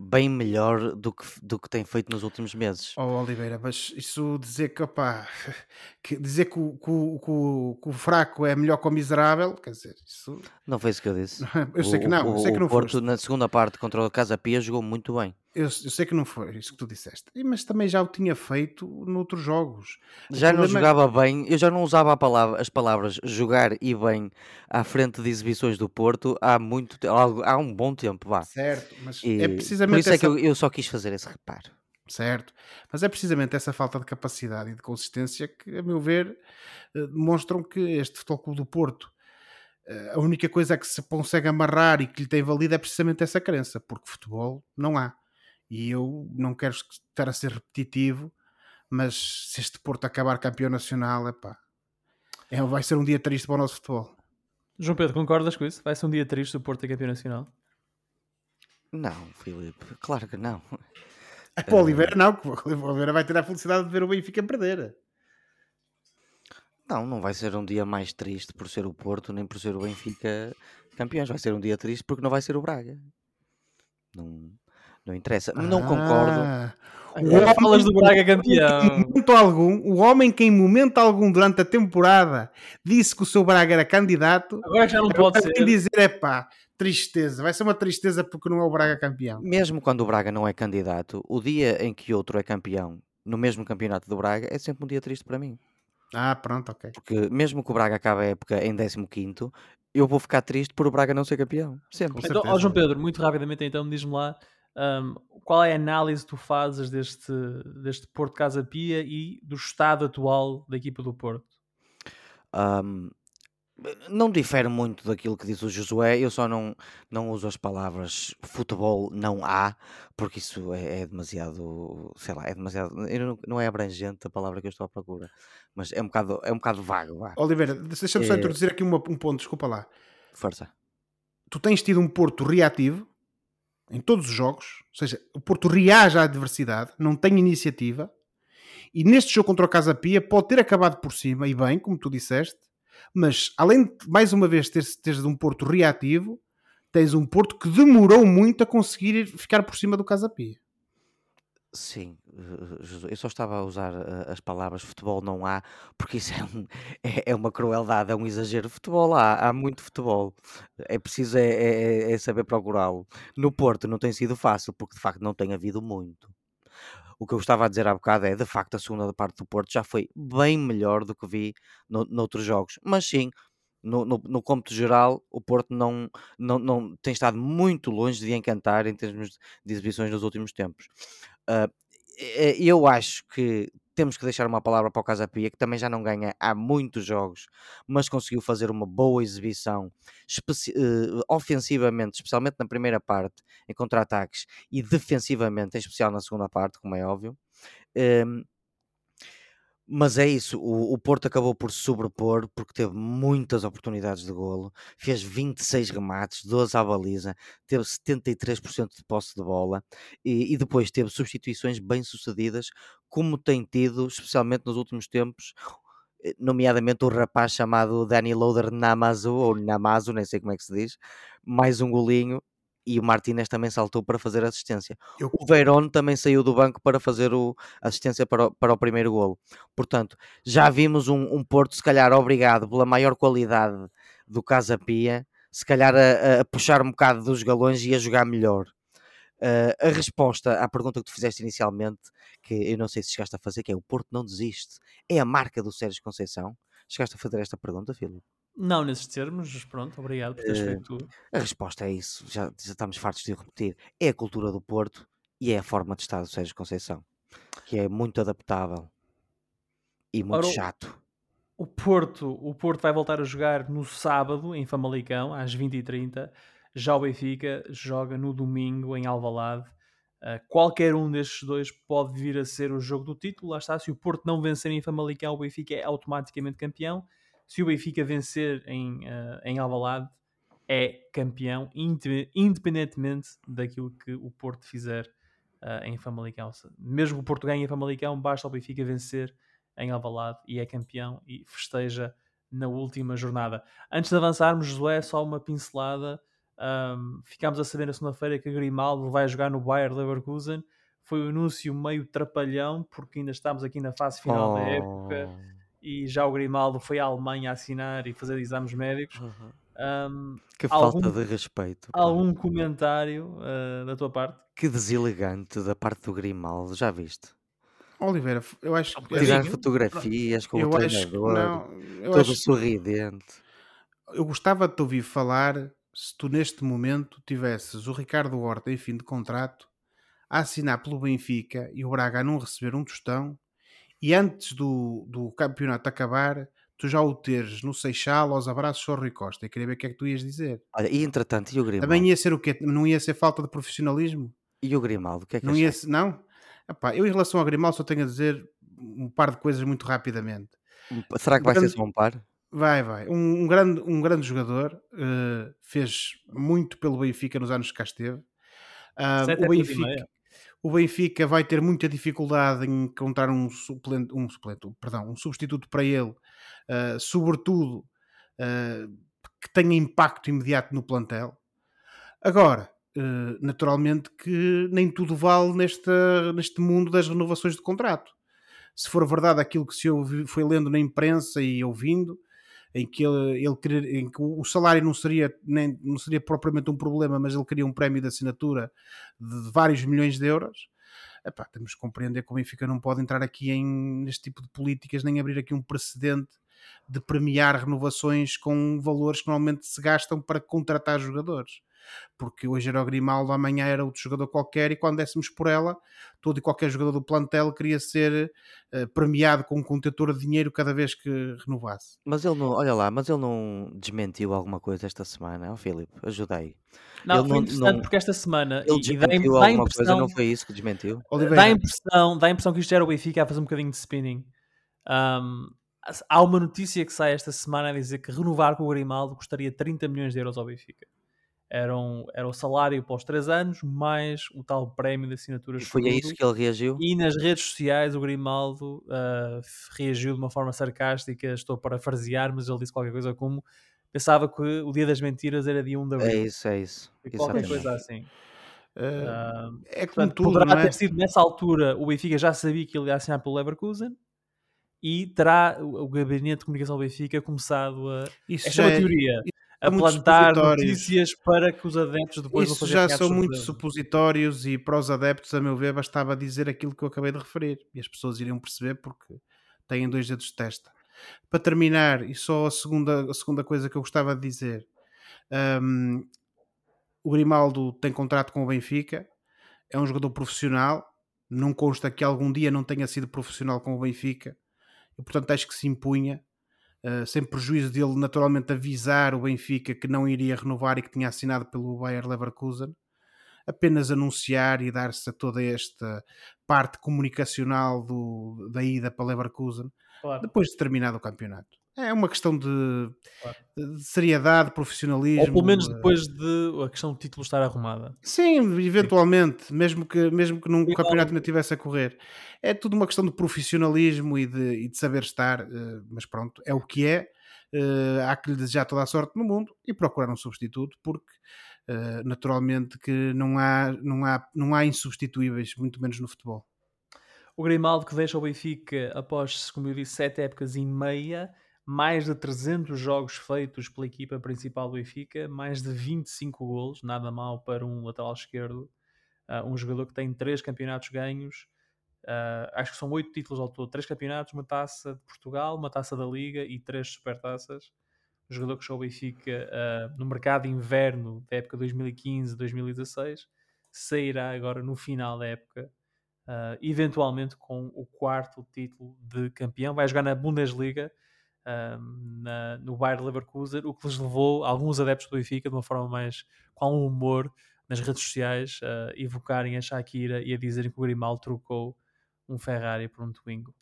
bem melhor do que, do que tem feito nos últimos meses. Oh, Oliveira, mas isso dizer que, opá, que dizer que o, que o- que o- fraco é melhor que o miserável, quer dizer, isso Não foi isso que eu disse. eu sei que não, eu o- sei que o não Porto, foste. na segunda parte contra o Casa Pia, jogou muito bem. Eu, eu sei que não foi isso que tu disseste, mas também já o tinha feito noutros jogos. Já não é- jogava bem, eu já não usava palavra- as palavras jogar e bem à frente de exibições do Porto há muito há, um bom tempo, vá. Certo, mas E é por precisamente isso é que essa- eu, eu só quis fazer esse reparo. Certo, mas é precisamente essa falta de capacidade e de consistência que, a meu ver, eh, demonstram que este Futebol Clube do Porto, eh, a única coisa que se consegue amarrar e que lhe tem valido é precisamente essa crença, porque futebol não há. E eu não quero estar a ser repetitivo, mas se este Porto acabar campeão nacional, epá, é, vai ser um dia triste para o nosso futebol. João Pedro, concordas com isso? Vai ser um dia triste o Porto ter campeão nacional? Não, Filipe, claro que não. É para o Oliveira, não, que o Oliveira vai ter a felicidade de ver o Benfica perder. Não, não vai ser um dia mais triste por ser o Porto, nem por ser o Benfica campeões. Vai ser um dia triste porque não vai ser o Braga. Não, não interessa. Não concordo. Ah, Agora falas do Braga Em campeão. momento algum, o homem que em momento algum durante a temporada disse que o seu Braga era candidato, Agora já não pode ser. dizer, é pá, tristeza, vai ser uma tristeza porque não é o Braga campeão. Mesmo quando o Braga não é candidato, o dia em que outro é campeão no mesmo campeonato do Braga é sempre um dia triste para mim. Ah, pronto, ok. Porque mesmo que o Braga acabe a época em 15, eu vou ficar triste por o Braga não ser campeão. Sempre. Então, ó. João Pedro, muito rapidamente então, diz-me lá hum, qual é a análise que tu fazes deste, deste Porto Casa Pia e do estado atual da equipa do Porto? Ahm, não difere muito daquilo que diz o Josué, eu só não, não uso as palavras futebol não há, porque isso é, é demasiado, sei lá, é demasiado, não é abrangente a palavra que eu estou à procura, mas é um bocado, é um bocado vago, vá, Oliveira, deixa-me só É. introduzir aqui uma- um ponto, desculpa lá. força. Tu tens tido um Porto reativo em todos os jogos, ou seja, o Porto reage à adversidade, não tem iniciativa, e neste jogo contra o Casa Pia pode ter acabado por cima, e bem, como tu disseste, mas além de mais uma vez teres, teres um Porto reativo, tens um Porto que demorou muito a conseguir ficar por cima do Casa Pia. Sim, eh, Josué, eu só estava a usar eh, as palavras futebol não há, porque isso é, um- é- é uma crueldade, é um exagero. Futebol há, há muito futebol. É preciso é, é- é saber procurá-lo. No Porto não tem sido fácil, porque de facto não tem havido muito. O que eu estava a dizer há bocado é, de facto, a segunda parte do Porto já foi bem melhor do que vi no, noutros jogos. Mas sim, no, no, no cômputo geral, o Porto não, não, não tem estado muito longe de encantar em termos de exibições nos últimos tempos. Eh, eu acho que temos que deixar uma palavra para o Casa Pia, que também já não ganha há muitos jogos, mas conseguiu fazer uma boa exibição especi- eh, ofensivamente, especialmente na primeira parte, em contra-ataques, e defensivamente, em especial na segunda parte, como é óbvio. Ehm, mas é isso, o, o Porto acabou por se sobrepor porque teve muitas oportunidades de golo, fez 26 remates, 12 à baliza, teve 73% de posse de bola e, e depois teve substituições bem sucedidas, como tem tido, especialmente nos últimos tempos, eh, nomeadamente o rapaz chamado Danny Loader Namazu, ou Namazu, nem sei como é que se diz, mais um golinho. E o Martínez também saltou para fazer assistência. Eu- O Verón também saiu do banco para fazer o, assistência para o, para o primeiro golo. Portanto, já vimos um, um Porto, se calhar, obrigado pela maior qualidade do Casa Pia, se calhar a, a- puxar um bocado dos galões e a jogar melhor. Ah, a resposta à pergunta que tu fizeste inicialmente, que eu não sei se chegaste a fazer, que é o Porto não desiste, é a marca do Sérgio Conceição. Chegaste a fazer esta pergunta, Filipe? Não nesses termos, mas pronto, obrigado por teres Eh, feito tudo. A resposta é isso, já, já estamos fartos de repetir. É a cultura do Porto e é a forma de estar do Sérgio Conceição, que é muito adaptável e muito Ora, chato. O Porto, o Porto vai voltar a jogar no sábado em Famalicão às 20h30. Já o Benfica joga no domingo em Alvalade Uh, qualquer um destes dois pode vir a ser o jogo do título. Lá está, se o Porto não vencer em Famalicão, o Benfica é automaticamente campeão. Se o Benfica vencer em, uh, em Alvalade, é campeão, independentemente daquilo que o Porto fizer uh, em Famalicão. Mesmo o Porto ganhe em Famalicão, basta o Benfica vencer em Alvalade e é campeão e festeja na última jornada. Antes de avançarmos, Josué, só uma pincelada. Um, ficámos a saber na segunda-feira que Grimaldo vai jogar no Bayer Leverkusen. Foi um anúncio meio trapalhão, porque ainda estamos aqui na fase final oh. da época e já o Grimaldo foi à Alemanha assinar e fazer exames médicos. Uhum. Um, que falta algum, de respeito. Pá. Algum comentário uh, da tua parte? Que deselegante da parte do Grimaldo, já viste? Oliveira, eu acho que. Tirar fotografias com eu o treinador, não, todo acho, sorridente. Eu gostava de te ouvir falar se tu neste momento tivesses o Ricardo Horta em fim de contrato a assinar pelo Benfica e o Braga a não receber um tostão e antes do, do campeonato acabar tu já o teres no Seixal aos abraços ao Rui Costa. Eu queria ver o que é que tu ias dizer. Olha, e entretanto, e o Grimaldo? Também ia ser o quê? Não ia ser falta de profissionalismo? E o Grimaldo, o que é que Não ia ser, não? Epá, eu em relação ao Grimaldo só tenho a dizer um par de coisas muito rapidamente. Será que vai grande... ser só um par? Vai, vai. Um, um, grande, um grande jogador, uh, fez muito pelo Benfica nos anos que cá esteve. Uh, o Benfica, o Benfica vai ter muita dificuldade em encontrar um suplente, um suplente, perdão, um substituto para ele, uh, sobretudo uh, que tenha impacto imediato no plantel. Agora, uh, naturalmente que nem tudo vale neste, mundo das renovações de contrato. Se for verdade aquilo que se foi lendo na imprensa e ouvindo, em que ele, ele querer, em que o salário não seria, nem, não seria propriamente um problema, mas ele queria um prémio de assinatura de vários milhões de euros. Epá, temos que compreender que o Benfica não pode entrar aqui em, neste tipo de políticas, nem abrir aqui um precedente de premiar renovações com valores que normalmente se gastam para contratar jogadores porque hoje era o Grimaldo, amanhã era outro jogador qualquer, e quando dessemos por ela, todo e qualquer jogador do plantel queria ser uh, premiado com um contentor de dinheiro cada vez que renovasse. Mas ele não, olha lá, mas ele não desmentiu alguma coisa esta semana, oh, Filipe, ajudei. Não, ele foi não, interessante não, porque esta semana ele desmentiu dá, alguma coisa, não foi isso que desmentiu? Dá a impressão, dá a impressão que isto era o Benfica a fazer um bocadinho de spinning. Um, há uma notícia que sai esta semana a dizer que renovar com o Grimaldo custaria 30 milhões de euros ao Benfica era, um, era o salário para os 3 anos, mais o tal prémio de assinaturas. E foi a isso que ele reagiu? E nas redes sociais o Grimaldo uh, reagiu de uma forma sarcástica, estou para farsear, mas ele disse qualquer coisa como pensava que o dia das mentiras era dia 1 de abril. É isso, é isso. E qualquer coisa assim. Uh, uh, é como portanto, tudo, poderá é? ter sido nessa altura o Benfica já sabia que ele ia assinar pelo Leverkusen e terá o, o gabinete de comunicação do Benfica começado a. Isso Esta é uma é, teoria a plantar notícias para que os adeptos depois Isso já são muitos supositórios e para os adeptos, a meu ver, bastava dizer aquilo que eu acabei de referir. E as pessoas iriam perceber porque têm dois dedos de testa. Para terminar, e só a segunda, a segunda coisa que eu gostava de dizer: um, o Grimaldo tem contrato com o Benfica, é um jogador profissional, não consta que algum dia não tenha sido profissional com o Benfica e portanto acho que se impunha Uh, sem prejuízo dele naturalmente avisar o Benfica que não iria renovar e que tinha assinado pelo Bayer Leverkusen, apenas anunciar e dar-se a toda esta parte comunicacional do, da ida para Leverkusen claro. depois de terminado o campeonato. É uma questão de, claro. de, seriedade, profissionalismo. Ou pelo menos eh, depois de a questão do título estar arrumada. Sim, eventualmente, mesmo que, mesmo que num Sim, campeonato ainda estivesse a correr. É tudo uma questão de profissionalismo e de, e de saber estar, eh, mas pronto, é o que é. Eh, há que lhe desejar toda a sorte no mundo e procurar um substituto, porque naturalmente que não há, não, há, não há insubstituíveis, muito menos no futebol. O Grimaldo que deixa o Benfica após, como eu disse, sete épocas e meia mais de 300 jogos feitos pela equipa principal do Benfica, mais de 25 golos, nada mal para um lateral esquerdo, uh, um jogador que tem três campeonatos ganhos, uh, acho que são oito títulos ao todo, três campeonatos, uma taça de Portugal, uma taça da Liga e três supertaças. Um jogador que chegou ao Benfica uh, no mercado de inverno da época 2015-2016, sairá agora no final da época, eventualmente com o quarto título de campeão, vai jogar na Bundesliga, um, na, no Bayer Leverkusen, o que lhes levou alguns adeptos do Benfica, de uma forma mais com um humor, nas redes sociais a evocarem a Shakira e a dizerem que o Grimaldo trocou um Ferrari por um Twingo.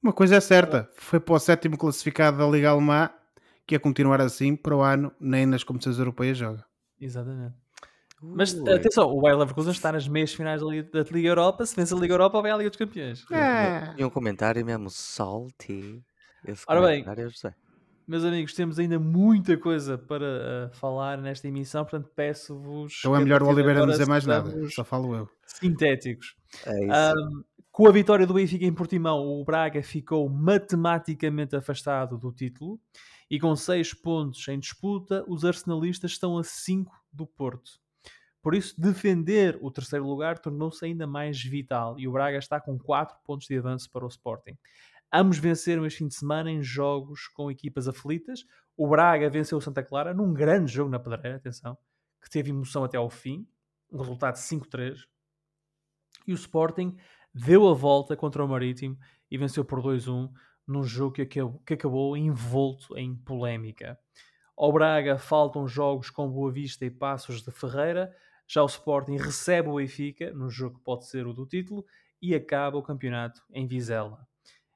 Uma coisa é certa, foi para o sétimo classificado da Liga Alemã, que a continuar assim para o ano, nem nas competições europeias joga. Exatamente. Mas Ui. atenção, o Bayer Leverkusen está nas meias finais da Liga, da Liga Europa. Se vence a Liga Europa, vai à Liga dos Campeões. É. E um comentário mesmo salty. Esse Ora bem. Meus amigos, temos ainda muita coisa para uh, falar nesta emissão, portanto peço-vos. Então é melhor o Oliveira não dizer mais nada, só falo eu. Sintéticos. É isso. Ahm, com a vitória do Benfica em Portimão, o Braga ficou matematicamente afastado do título e com 6 pontos em disputa, os arsenalistas estão a 5 do Porto. Por isso, defender o terceiro lugar tornou-se ainda mais vital e o Braga está com 4 pontos de avanço para o Sporting. Ambos venceram este fim de semana em jogos com equipas aflitas. O Braga venceu o Santa Clara num grande jogo na Pedreira, atenção, que teve emoção até ao fim, um resultado 5-3. E o Sporting deu a volta contra o Marítimo e venceu por 2-1 num jogo que acabou, que acabou envolto em polémica. Ao Braga faltam jogos com Boa Vista e Passos de Ferreira. Já o Sporting recebe o Benfica, no jogo que pode ser o do título, e acaba o campeonato em Vizela.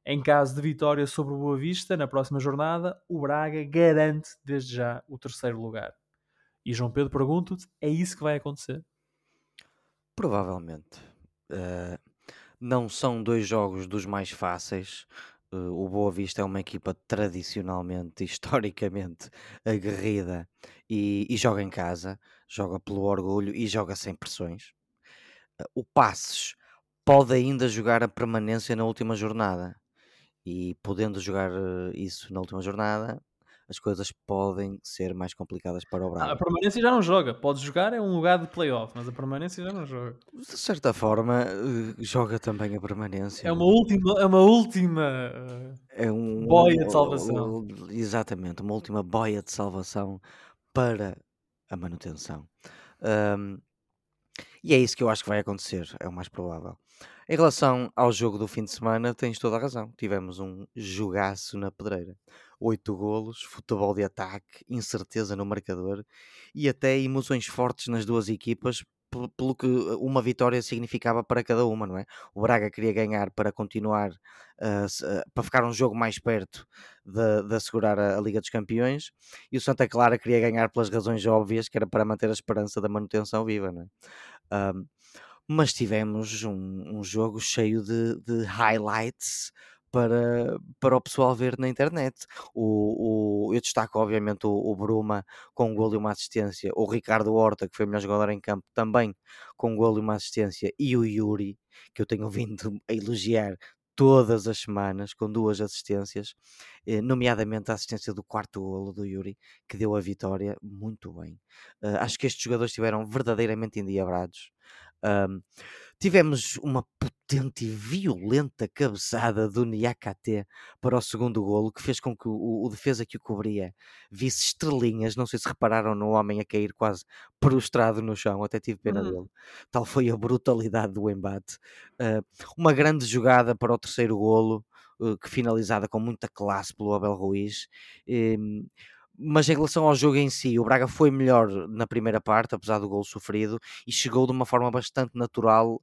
Em caso de vitória sobre o Boa Vista, na próxima jornada, o Braga garante desde já o terceiro lugar. E João Pedro pergunta-te, é isso que vai acontecer? Provavelmente. Uh, não são dois jogos dos mais fáceis. Uh, o Boa Vista é uma equipa tradicionalmente, historicamente aguerrida e, e joga em casa, joga pelo orgulho e joga sem pressões. Uh, o Passes pode ainda jogar a permanência na última jornada e podendo jogar isso na última jornada, as coisas podem ser mais complicadas para o Ah, Braga. a permanência já não joga. Pode jogar, é um lugar de playoff, mas a permanência já não joga. De certa forma, eh, joga também a permanência. É uma última, é uma última É um, boia de salvação. Exatamente, uma última boia de salvação para a manutenção. Ahm, e é isso que eu acho que vai acontecer, é o mais provável. Em relação ao jogo do fim de semana, tens toda a razão. Tivemos um jogaço na pedreira. Oito golos, futebol de ataque, incerteza no marcador e até emoções fortes nas duas equipas, pe- pelo que uma vitória significava para cada uma, não é? O Braga queria ganhar para continuar, a- para ficar um jogo mais perto de, de assegurar a, a Liga dos Campeões, e o Santa Clara queria ganhar pelas razões óbvias, que era para manter a esperança da manutenção viva, não é? Ahm, mas tivemos um, um jogo cheio de, de highlights para, para o pessoal ver na internet. O, o- eu destaco, obviamente, o, o Bruma com um golo e uma assistência, o Ricardo Horta, que foi o melhor jogador em campo, também com um golo e uma assistência, e o Yuri, que eu tenho vindo a elogiar todas as semanas, com duas assistências, eh, nomeadamente a assistência do quarto golo do Yuri, que deu a vitória muito bem. Eh, acho que estes jogadores estiveram verdadeiramente endiabrados. Ahm, tivemos uma potente e violenta cabeçada do Niakate para o segundo golo, que fez com que o, o defesa que o cobria visse estrelinhas. Não sei se repararam no homem a cair quase prostrado no chão, até tive pena Uhum. dele. Tal foi a brutalidade do embate. Ah, uma grande jogada para o terceiro golo, eh, que finalizada com muita classe pelo Abel Ruiz. Em, mas em relação ao jogo em si, o Braga foi melhor na primeira parte, apesar do gol sofrido, e chegou de uma forma bastante natural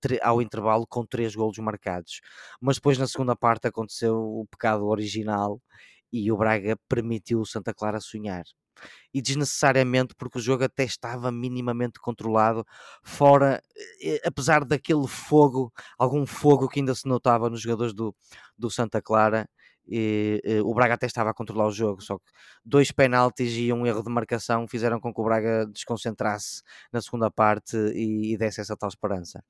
tre- ao intervalo com três golos marcados. Mas depois na segunda parte aconteceu o pecado original e o Braga permitiu o Santa Clara sonhar. E desnecessariamente porque o jogo até estava minimamente controlado, fora, eh, apesar daquele fogo, algum fogo que ainda se notava nos jogadores do, do Santa Clara, e, eh, o Braga até estava a controlar o jogo, só que dois penaltis e um erro de marcação fizeram com que o Braga desconcentrasse na segunda parte e, e desse essa tal esperança.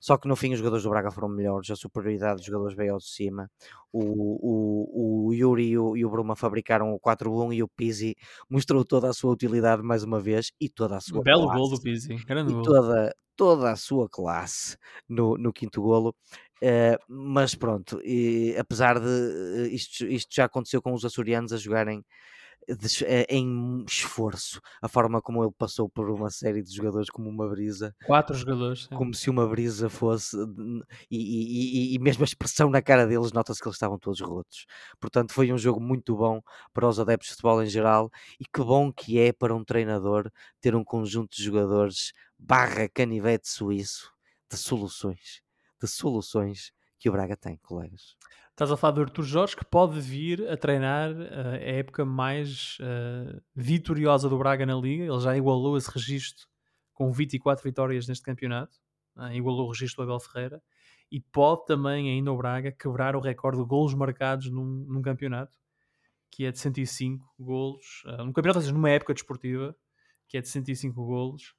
Só que no fim os jogadores do Braga foram melhores, a superioridade dos jogadores veio ao de cima. O, o, o Yuri e o, e o Bruma fabricaram o 4-1 e o Pizzi mostrou toda a sua utilidade mais uma vez e toda a sua Um belo classe gol do Pizzi. Grande e gol. toda, toda a sua classe no, no quinto golo. Eh, mas pronto, e, apesar de eh, isto, isto já aconteceu com os açorianos a jogarem de- eh, em esforço. A forma como ele passou por uma série de jogadores como uma brisa, Quatro jogadores. sim. como se uma brisa fosse. E, e- e- e mesmo a expressão na cara deles, nota-se que eles estavam todos rotos. Portanto, foi um jogo muito bom para os adeptos de futebol em geral e que bom que é para um treinador ter um conjunto de jogadores barra canivete suíço de soluções. De soluções que o Braga tem, colegas. Estás a falar do Artur Jorge, que pode vir a treinar eh, a época mais eh, vitoriosa do Braga na Liga. Ele já igualou esse registro com 24 vitórias neste campeonato. eh, igualou o registro do Abel Ferreira. E pode também, ainda o Braga, quebrar o recorde de golos marcados num, num campeonato, que é de 105 golos. eh, num campeonato, ou seja, numa época desportiva, que é de 105 golos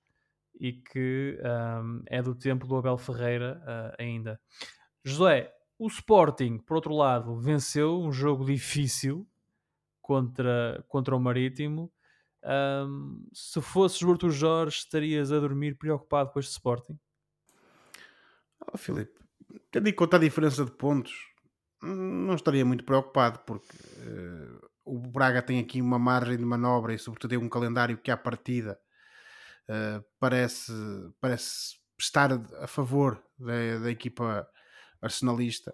e que ahm, é do tempo do Abel Ferreira ah, ainda. José, o Sporting, por outro lado, venceu um jogo difícil contra, contra o Marítimo. Ahm, se fosses o Artur Jorge, estarias a dormir preocupado com este Sporting? Oh, Filipe, tendo em conta a diferença de pontos, não estaria muito preocupado, porque eh, o Braga tem aqui uma margem de manobra e, sobretudo, é um calendário que, à partida, eh, parece, parece estar a favor da, da equipa arsenalista.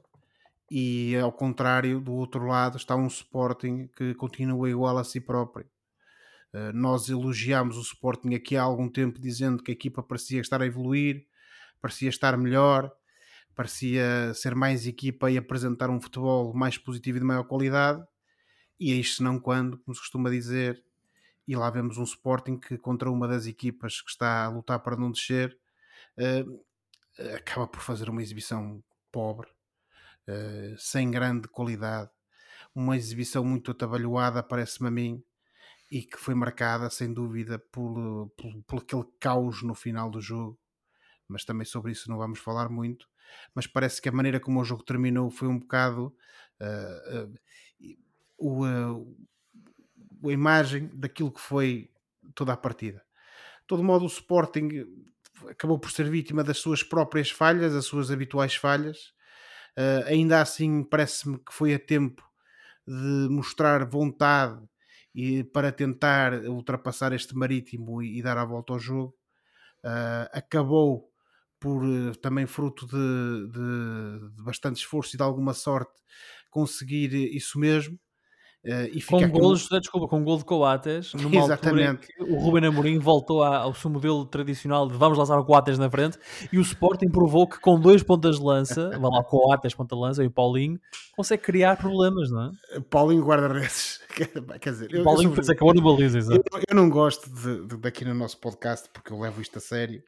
E, ao contrário, do outro lado, está um Sporting que continua igual a si próprio. Eh, nós elogiámos o Sporting aqui há algum tempo, dizendo que a equipa parecia estar a evoluir, parecia estar melhor, parecia ser mais equipa e apresentar um futebol mais positivo e de maior qualidade. E é isto não quando, como se costuma dizer, e lá vemos um Sporting que contra uma das equipas que está a lutar para não descer, eh, acaba por fazer uma exibição pobre, eh, sem grande qualidade, uma exibição muito atabalhoada, parece-me a mim, e que foi marcada sem dúvida por, por, por aquele caos no final do jogo. Mas também sobre isso não vamos falar muito. Mas parece que a maneira como o jogo terminou foi um bocado uh, uh, o, uh, a imagem daquilo que foi toda a partida. De todo modo, o Sporting acabou por ser vítima das suas próprias falhas, as suas habituais falhas. Uh, ainda assim, parece-me que foi a tempo de mostrar vontade e para tentar ultrapassar este marítimo e, e dar a volta ao jogo. Uh, acabou por também fruto de, de, de, bastante esforço e de alguma sorte conseguir isso mesmo. Uh, e com golos, com... desculpa, com um gol de Coates, numa Exatamente. altura o Ruben Amorim voltou ao seu modelo tradicional de vamos lançar o Coates na frente e o Sporting provou que com dois pontas de lança, vai lá Coates ponta de lança e o Paulinho, consegue criar problemas, não é? Paulinho guarda-redes, quer dizer... Eu, Paulinho eu, acabou no baliza, eu, eu, não gosto de, de, daqui no nosso podcast porque eu levo isto a sério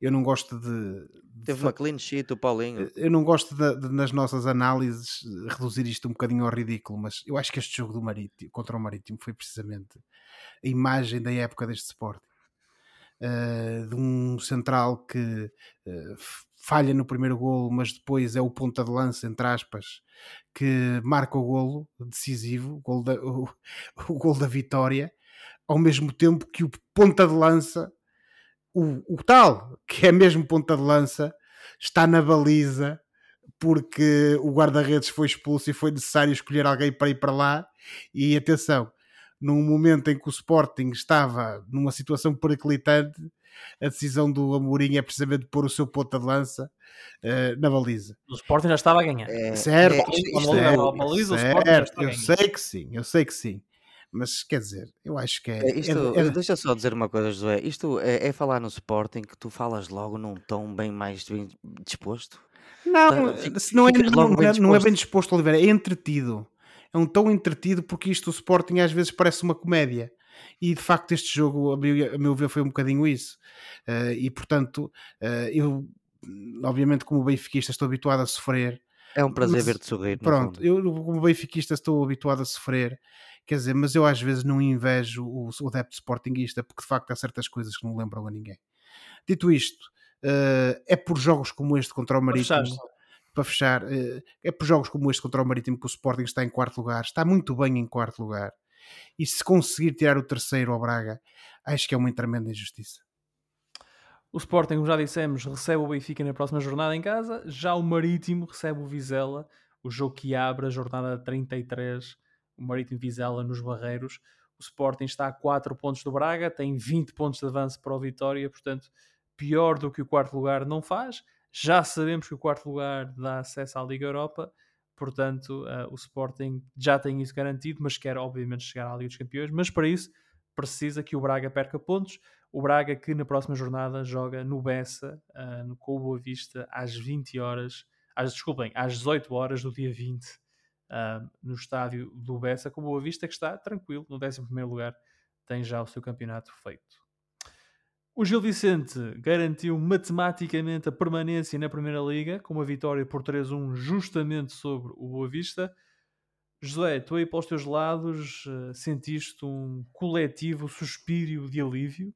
eu não gosto de. Teve uma clean sheet o Paulinho. Eu não gosto de, de, nas nossas análises reduzir isto um bocadinho ao ridículo, mas eu acho que este jogo do Marítimo contra o Marítimo foi precisamente a imagem da época deste Sporting. Uh, de um central que uh, falha no primeiro golo, mas depois é o ponta de lança, entre aspas, que marca o golo decisivo, o golo da, o, o golo da vitória, ao mesmo tempo que o ponta de lança o, o tal, que é mesmo ponta de lança, está na baliza porque o guarda-redes foi expulso e foi necessário escolher alguém para ir para lá. E atenção, num momento em que o Sporting estava numa situação periclitante, a decisão do Amorim é precisamente pôr o seu ponta de lança uh, na baliza. O Sporting já estava a ganhar. É, certo, é, isto, é, baliza, certo eu sei que sim, eu sei que sim. Mas quer dizer, eu acho que é. Isto, é, é... Deixa só dizer uma coisa, José. Isto é, é, falar no Sporting que tu falas logo num tom bem mais bem disposto. Não, tá, se não, é, não, não, é, não é bem disposto, Oliveira, é entretido. É um tom entretido porque isto o Sporting às vezes parece uma comédia. E de facto este jogo, a meu, a meu ver, foi um bocadinho isso. Uh, e portanto, uh, eu, obviamente, como benfiquista, estou habituado a sofrer. É um prazer ver-te sorrir. Pronto, eu, como benfiquista, estou habituado a sofrer quer dizer, mas eu às vezes não invejo o, o adepto sportinguista porque de facto há certas coisas que não lembram a ninguém. Dito isto, uh, é por jogos como este contra o Marítimo, para fechar, uh, é por jogos como este contra o Marítimo que o Sporting está em quarto lugar, está muito bem em quarto lugar. E se conseguir tirar o terceiro ao Braga, acho que é uma tremenda injustiça. O Sporting, como já dissemos, recebe o Benfica na próxima jornada em casa. Já o Marítimo recebe o Vizela, o jogo que abre a jornada 33 o Marítimo Vizela nos Barreiros. O Sporting está a 4 pontos do Braga, tem 20 pontos de avanço para o Vitória, portanto, pior do que o quarto lugar não faz. Já sabemos que o quarto lugar dá acesso à Liga Europa, portanto, uh, o Sporting já tem isso garantido, mas quer obviamente chegar à Liga dos Campeões. Mas para isso precisa que o Braga perca pontos. O Braga que na próxima jornada joga no Bessa, uh, no com o Boa Vista, às 20 horas, às, desculpem, às 18 horas do dia 20, uh, no estádio do Bessa, com o Boa Vista que está tranquilo, no 11 lugar, tem já o seu campeonato feito. O Gil Vicente garantiu matematicamente a permanência na Primeira Liga, com uma vitória por 3-1 justamente sobre o Boa Vista. José, tu aí para os teus lados uh, sentiste um coletivo suspírio de alívio?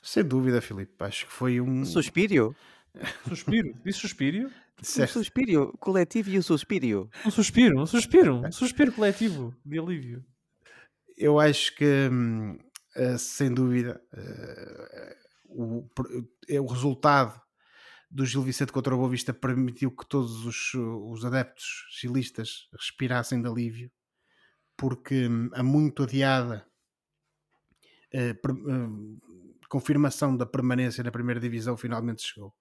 Sem dúvida, Filipe. Acho que foi um. Suspírio? Suspiro? Disse suspírio? Um suspírio coletivo e o suspírio. Um suspiro, um suspiro, um suspiro coletivo de alívio. Eu acho que hum, uh, sem dúvida, uh, o, é o resultado do Gil Vicente contra o Boa Vista permitiu que todos os, os adeptos gilistas respirassem de alívio, porque hum, a muito adiada uh, confirmação da permanência na primeira divisão finalmente chegou.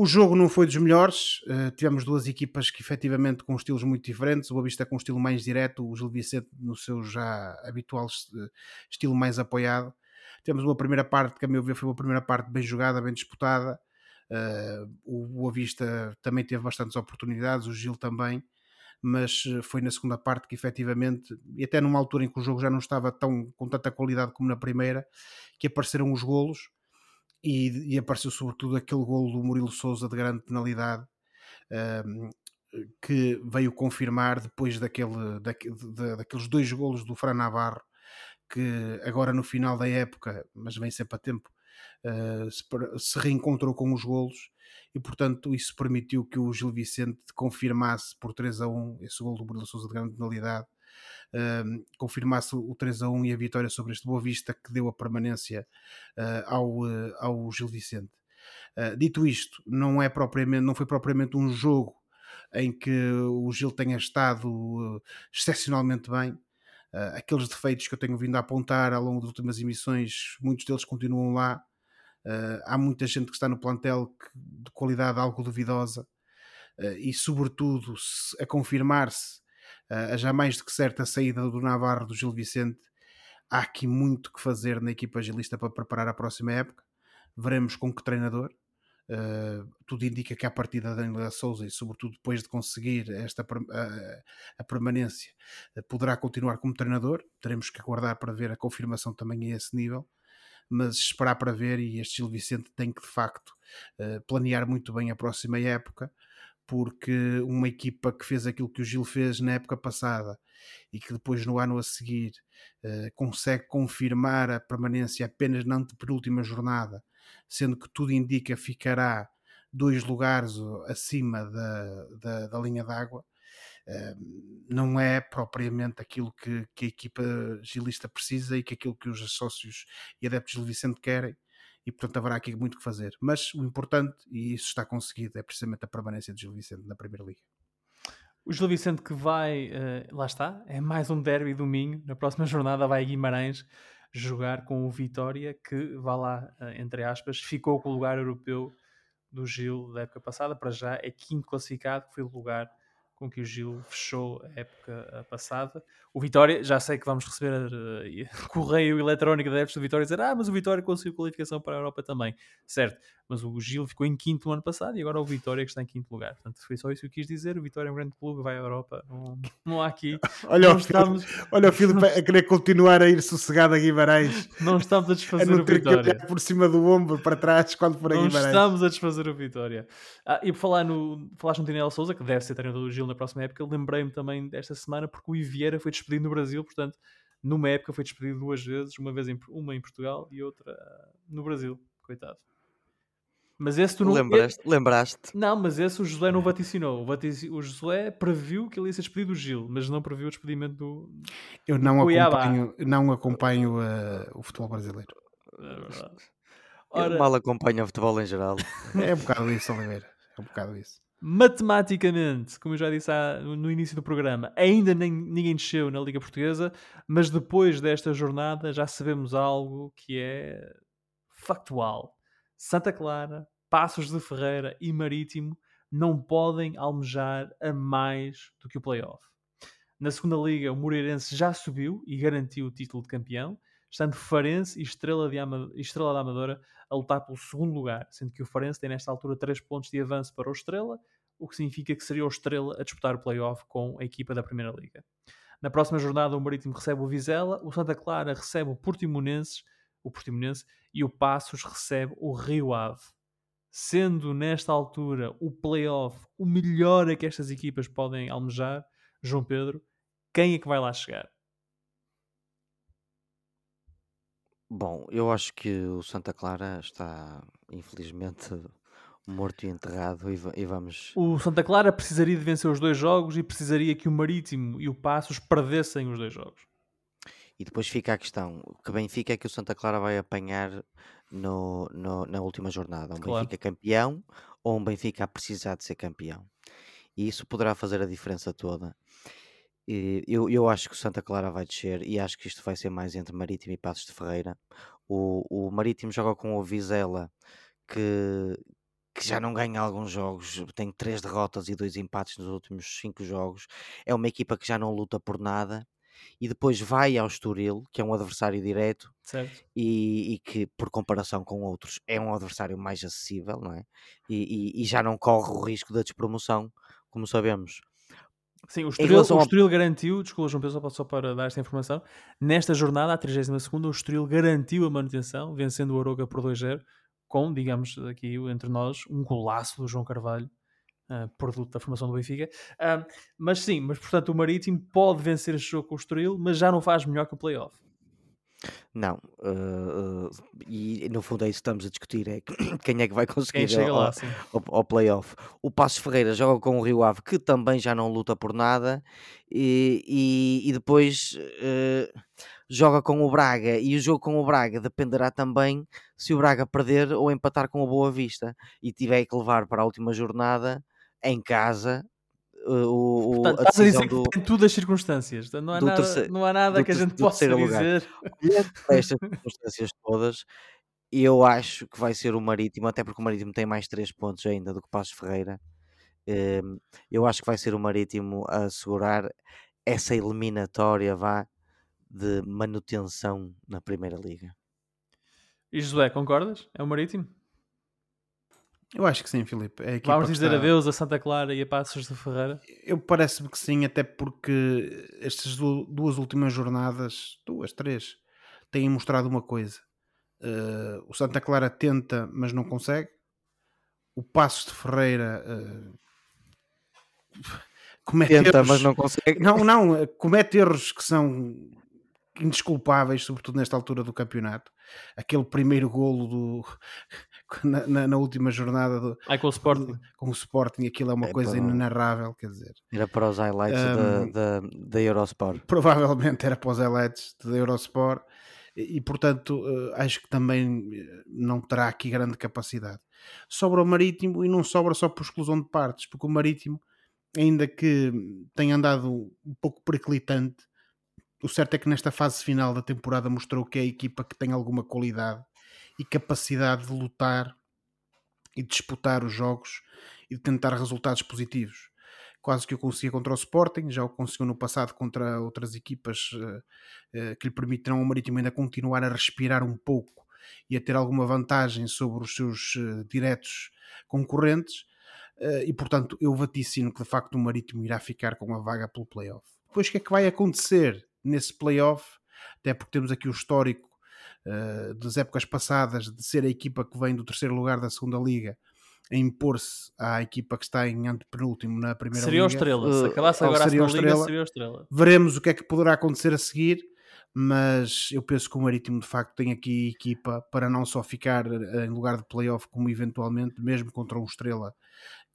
O jogo não foi dos melhores, uh, tivemos duas equipas que efetivamente com estilos muito diferentes, o Boa Vista com um estilo mais direto, o Gil Vicente no seu já habitual estilo mais apoiado. Temos uma primeira parte que a meu ver foi uma primeira parte bem jogada, bem disputada, uh, o Boa Vista também teve bastantes oportunidades, o Gil também, mas foi na segunda parte que efetivamente, e até numa altura em que o jogo já não estava tão com tanta qualidade como na primeira, que apareceram os golos, e, e, apareceu sobretudo aquele golo do Murilo Souza de grande penalidade um, que veio confirmar depois daquele, daquele, daqueles dois golos do Fran Navarro que agora no final da época, mas vem sempre a tempo, uh, se, se, reencontrou com os golos e portanto isso permitiu que o Gil Vicente confirmasse por 3 a 1 esse golo do Murilo Souza de grande penalidade uh, confirmasse o 3 a 1 e a vitória sobre este Boa Vista que deu a permanência uh, ao, uh, ao Gil Vicente. dito isto, não, é propriamente, não foi propriamente um jogo em que o Gil tenha estado excepcionalmente bem. Aqueles defeitos que eu tenho vindo a apontar ao longo das últimas emissões, muitos deles continuam lá. Uh, há muita gente que está no plantel que, de qualidade algo duvidosa uh, e, sobretudo, se, a confirmar-se a já mais de que certa saída do Navarro do Gil Vicente, há aqui muito que fazer na equipa agilista para preparar a próxima época. Veremos com que treinador. Uh, tudo indica que a partida da Daniela Souza e sobretudo depois de conseguir esta a, a permanência uh, poderá continuar como treinador teremos que aguardar para ver a confirmação também a esse nível mas esperar para ver e este Gil Vicente tem que de facto planear muito bem a próxima época porque uma equipa que fez aquilo que o Gil fez na época passada e que depois no ano a seguir uh, consegue confirmar a permanência apenas na penúltima jornada, sendo que tudo indica ficará dois lugares acima da, da, da linha d'água, uh, não é propriamente aquilo que, que, a equipa gilista precisa e que aquilo que os sócios e adeptos de Vicente querem e portanto haverá aqui muito que fazer. Mas o importante, e isso está conseguido, é precisamente a permanência de Gil Vicente na Primeira Liga. O Gil Vicente que vai, uh, lá está, é mais um derby domingo. Na próxima jornada vai a Guimarães jogar com o Vitória, que, vá lá, uh, entre aspas, ficou com o lugar europeu do Gil da época passada. Para já é quinto classificado, foi o lugar com que o Gil fechou a época passada. O Vitória, já sei que vamos receber uh, correio eletrónico da adeptos do Vitória dizer ah, mas o Vitória conseguiu qualificação para a Europa também. Certo, mas o Gil ficou em quinto no ano passado e agora o Vitória que está em quinto lugar. Portanto, foi só isso que eu quis dizer. O Vitória é um grande clube, vai à Europa. Não, não há aqui. olha, o estamos... Filipe, olha o Filipe a querer continuar a ir sossegado a Guimarães. Não estamos a desfazer a o Vitória. Que por cima do ombro para trás quando for a não Guimarães. Não estamos a desfazer o Vitória. Ah, e por falar no. Falaste no Tinel Souza, que deve ser treinador do Gil na próxima época, lembrei-me também desta semana porque o Ivieira foi despedido no Brasil, portanto, numa época foi despedido duas vezes, uma vez em, uma em Portugal e outra no Brasil. Coitado. Mas esse tu não. Lembraste? Lembraste? Não, mas esse o José não vaticinou. O, o José previu que ele ia ser despedido do Gil, mas não previu o despedimento do. Eu não acompanho, não acompanho uh, o futebol brasileiro. É verdade. Ora... Eu mal acompanho o futebol em geral. é um bocado isso, Oliveira. É um bocado isso. matematicamente, como eu já disse no início do programa, ainda nem, ninguém desceu na Liga Portuguesa, mas depois desta jornada já sabemos algo que é factual. Santa Clara, Passos de Ferreira e Marítimo não podem almejar a mais do que o playoff. Na segunda liga, o Moreirense já subiu e garantiu o título de campeão, estando Farense e Estrela, de Estrela da Amadora a lutar pelo segundo lugar, sendo que o Farense tem nesta altura 3 pontos de avanço para o Estrela, o que significa que seria o Estrela a disputar o playoff com a equipa da Primeira Liga. Na próxima jornada, o Marítimo recebe o Vizela, o Santa Clara recebe o Portimonense, o Portimonense e o Passos recebe o Rio Ave. Sendo nesta altura o playoff o melhor a que estas equipas podem almejar, João Pedro, quem é que vai lá chegar? Bom, eu acho que o Santa Clara está, infelizmente, morto e enterrado e, e vamos. O Santa Clara precisaria de vencer os dois jogos e precisaria que o Marítimo e o Passos perdessem os dois jogos. E depois fica a questão: que Benfica é que o Santa Clara vai apanhar no, no- na última jornada? Um Claro. Benfica campeão ou um Benfica a precisar de ser campeão? E isso poderá fazer a diferença toda. E eu, eu acho que o Santa Clara vai descer e acho que isto vai ser mais entre Marítimo e Passos de Ferreira. O, o Marítimo joga com o Vizela, que, que já não ganha alguns jogos, tem três derrotas e dois empates nos últimos cinco jogos. É uma equipa que já não luta por nada e depois vai ao Estoril, que é um adversário direto Certo? e, e que, por comparação com outros, é um adversário mais acessível, não é? E, e- e já não corre o risco da despromoção, como sabemos. Sim, o Estoril, o ao- Estoril garantiu, desculpa João Pedro, só para, só para dar esta informação, nesta jornada, a 32 o Estoril garantiu a manutenção, vencendo o Aroca por 2-0, com, digamos, aqui entre nós, um golaço do João Carvalho, ah, produto da formação do Benfica. Ah, mas sim, mas portanto o Marítimo pode vencer este jogo com o Estoril, mas já não faz melhor que o playoff. Não, eh, eh, e no fundo é isso que estamos a discutir: é quem é que vai conseguir ao, lá, ao, ao playoff. O Passos Ferreira joga com o Rio Ave, que também já não luta por nada, e, e, e depois eh, joga com o Braga. E o jogo com o Braga dependerá também se o Braga perder ou empatar com a Boa Vista e tiver que levar para a última jornada em casa. eh, O, o- Portanto, estás a dizer do, que tem tudo as circunstâncias. Não há nada, terceiro- não há nada que a gente possa lugar. dizer. para estas circunstâncias todas, eu acho que vai ser o Marítimo, até porque o Marítimo tem mais 3 pontos ainda do que o Passos Ferreira. Hum, Eu acho que vai ser o Marítimo a assegurar essa eliminatória vá de manutenção na Primeira Liga. E Josué, concordas? É o Marítimo? Eu acho que sim, Filipe. É Vamos dizer está- adeus a Santa Clara e a Passos de Ferreira. Eu parece-me que sim, até porque estas du- duas últimas jornadas, duas, três, têm mostrado uma coisa. Eh, o Santa Clara tenta, mas não consegue. O Passos de Ferreira comete Tenta, erros. mas não consegue. Não, não, eh, comete erros que são indesculpáveis, sobretudo nesta altura do campeonato. Aquele primeiro golo do, na, na- na última jornada do- Ai, com o Sporting. com o Sporting, aquilo é uma É coisa para- inenarrável, quer dizer. Era para os highlights Hum, da, da, da Eurosport. provavelmente era para os elites da Eurosport e, e, portanto eh, acho que também eh, não terá aqui grande capacidade. Sobra o Marítimo e não sobra só por exclusão de partes, porque o Marítimo, ainda que tenha andado um pouco periclitante, o certo é que nesta fase final da temporada mostrou que é a equipa que tem alguma qualidade e capacidade de lutar e disputar os jogos e de tentar resultados positivos quase que o conseguia contra o Sporting, já o conseguiu no passado contra outras equipas eh, eh, que lhe permitirão ao Marítimo ainda continuar a respirar um pouco e a ter alguma vantagem sobre os seus eh, diretos concorrentes. E portanto, eu vaticino que de facto o Marítimo irá ficar com a vaga pelo playoff. Depois, o que é que vai acontecer nesse playoff? Até porque temos aqui o histórico eh, das épocas passadas de ser a equipa que vem do terceiro lugar da segunda liga a impor-se à equipa que está em antepenúltimo na primeira Seria o liga. Estrela. Se acabasse agora a seria o segunda liga, Estrela. seria o Estrela. Veremos o que é que poderá acontecer a seguir, mas eu penso que o Marítimo de facto tem aqui equipa para não só ficar eh, em lugar de playoff, como eventualmente, mesmo contra um Estrela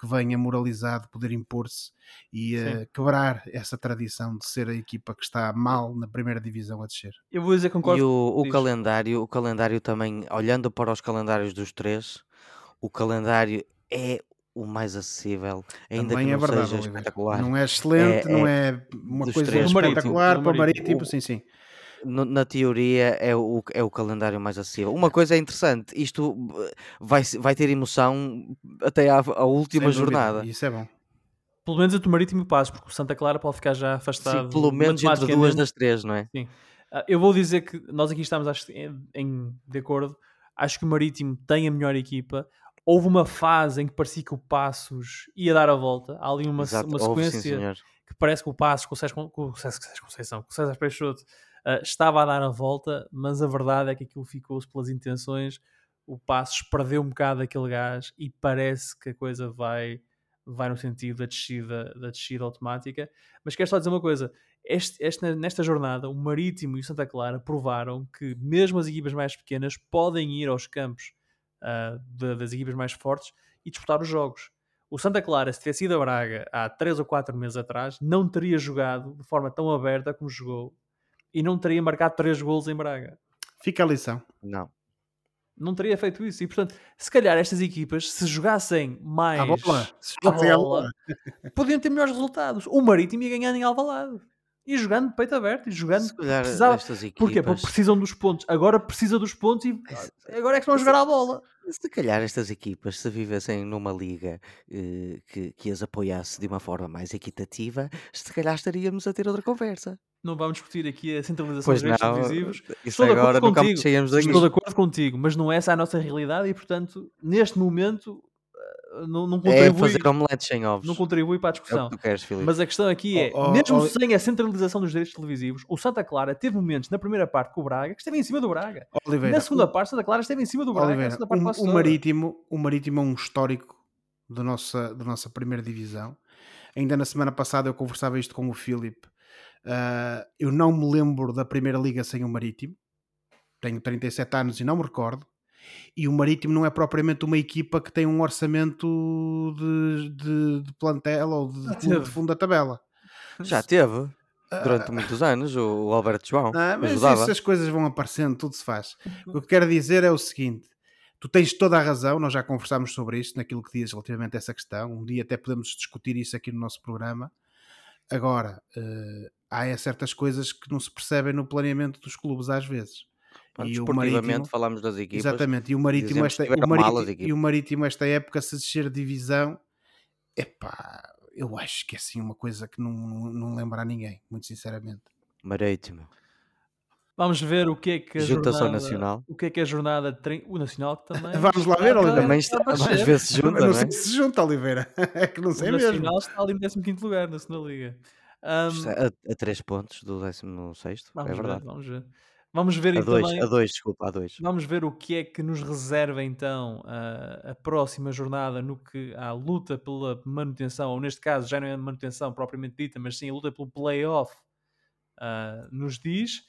que venha moralizado, poder impor-se e eh, quebrar essa tradição de ser a equipa que está mal na primeira divisão a descer. Eu vou dizer que E concordo. o, o calendário, o calendário também, olhando para os calendários dos três, o calendário é o mais acessível, ainda Também que é não verdade, seja espetacular. Não é excelente, É- não é é uma coisa três. Espetacular para o Marítimo. Sim, sim. No- na teoria é o, é o calendário mais acessível. Uma coisa é interessante, isto eh, vai, vai ter emoção até à, à última Sem dúvida, jornada. Isso é bom. Pelo menos entre o Marítimo e o Passos, porque o Santa Clara pode ficar já Sim, afastado. pelo menos entre duas das três, não é? Sim. Ah, eu vou dizer que nós aqui estamos acho, em, em- de acordo. Acho que o Marítimo tem a melhor equipa. Houve uma fase em que parecia que o Passos ia dar a volta. Há ali uma, Exato, uma houve, sim, sequência que parece que o Passos com o César, Con- com o César, César Conceição, com o César Peixoto, ah, estava a dar a volta, mas a verdade é que aquilo ficou-se pelas intenções. O Passos perdeu um bocado aquele gás e parece que a coisa vai, vai no sentido da descida, da descida automática. Mas quero só dizer uma coisa: este- esta- nesta jornada, o Marítimo e o Santa Clara provaram que mesmo as equipas mais pequenas podem ir aos campos ah, de- das equipas mais fortes e disputar os jogos. O Santa Clara, se tivesse ido a Braga há 3 ou 4 meses atrás, não teria jogado de forma tão aberta como jogou e não teria marcado 3 golos em Braga. Fica a lição. Não. Não teria feito isso. E portanto, se calhar estas equipas, se jogassem mais À bola. Se jogassem bola, bola. podiam ter melhores resultados. O Marítimo ia ganhar em Alvalade. E jogando de peito aberto, e jogando. Se calhar precisava- estas equipas... Porquê? Porque precisam dos pontos. Agora precisa dos pontos e agora é que estão a jogar à bola. Se calhar estas equipas, se vivessem numa liga eh, que, que as apoiasse de uma forma mais equitativa, se calhar estaríamos a ter outra conversa. Não vamos discutir aqui a centralização dos direitos televisivos. Estou de acordo agora contigo. Estou de acordo contigo, mas não é essa a nossa realidade e, portanto, neste momento, não, não É contribui, fazer omeletes sem ovos. não contribui para a É o discussão. que tu queres, Filipe. Mas a questão aqui é, Oh, oh, mesmo oh. sem a centralização dos direitos televisivos, o Santa Clara teve momentos na primeira parte com o Braga que esteve em cima do Braga. Oliveira, na segunda parte, o Santa Clara esteve em cima do Braga. Oliveira, parte o, o. Marítimo, o Marítimo é um histórico da nossa, da nossa primeira divisão. Ainda na semana passada eu conversava isto com o Filipe. Ah, eu não me lembro da primeira liga sem o Marítimo. Tenho 37 anos e não me recordo. E o Marítimo não é propriamente uma equipa que tem um orçamento de, de, de plantel ou de, de fundo, teve. de fundo da tabela. Já teve, durante muitos anos, o o Alberto João Ah, mas ajudava. essas coisas vão aparecendo, tudo se faz. O que eu quero dizer é o seguinte: tu tens toda a razão, nós já conversámos sobre isto, naquilo que dizes relativamente a essa questão. Um dia até podemos discutir isso aqui no nosso programa. Agora, eh, há é certas coisas que não se percebem no planeamento dos clubes às vezes. Pronto, e o Desportivamente Marítimo- falamos das equipas. Exatamente, e o Marítimo, esta, o, Marítimo, e o Marítimo esta época, se descer de divisão, epá, eu acho que é assim uma coisa que não, não, não lembra a ninguém, muito sinceramente. Marítimo. Vamos ver o que é que a Junta-se ao jornada... Nacional. O que é que a jornada... de trein- O Nacional também... Vamos lá ver, está- Oliveira. Também está a às aparecer. vezes se junta, não não sei é? se junta, Oliveira. É que não O sei mesmo. Nacional está ali no 15º lugar na segunda Liga. Está A, a três pontos do 16 vamos é ver, verdade. vamos ver. Vamos ver A dois, também... a dois, desculpa, a dois. Vamos ver o que é que nos reserva então a, a próxima jornada no que a luta pela manutenção, ou neste caso já não é a manutenção propriamente dita, mas sim a luta pelo playoff ah, nos diz.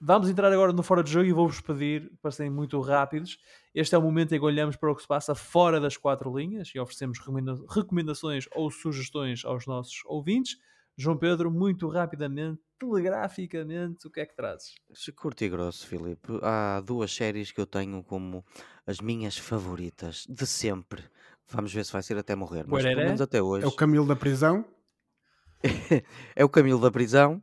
Vamos entrar agora no fora de jogo e vou-vos pedir para serem muito rápidos. Este é o momento em que olhamos para o que se passa fora das quatro linhas e oferecemos recomenda- recomendações ou sugestões aos nossos ouvintes. João Pedro, muito rapidamente, telegraficamente, o que é que trazes? Se curto e grosso, Filipe, há duas séries que eu tenho como as minhas favoritas de sempre. Vamos ver se vai ser até morrer, mas pelo menos até hoje. É o Camilo da prisão. é o Camilo da prisão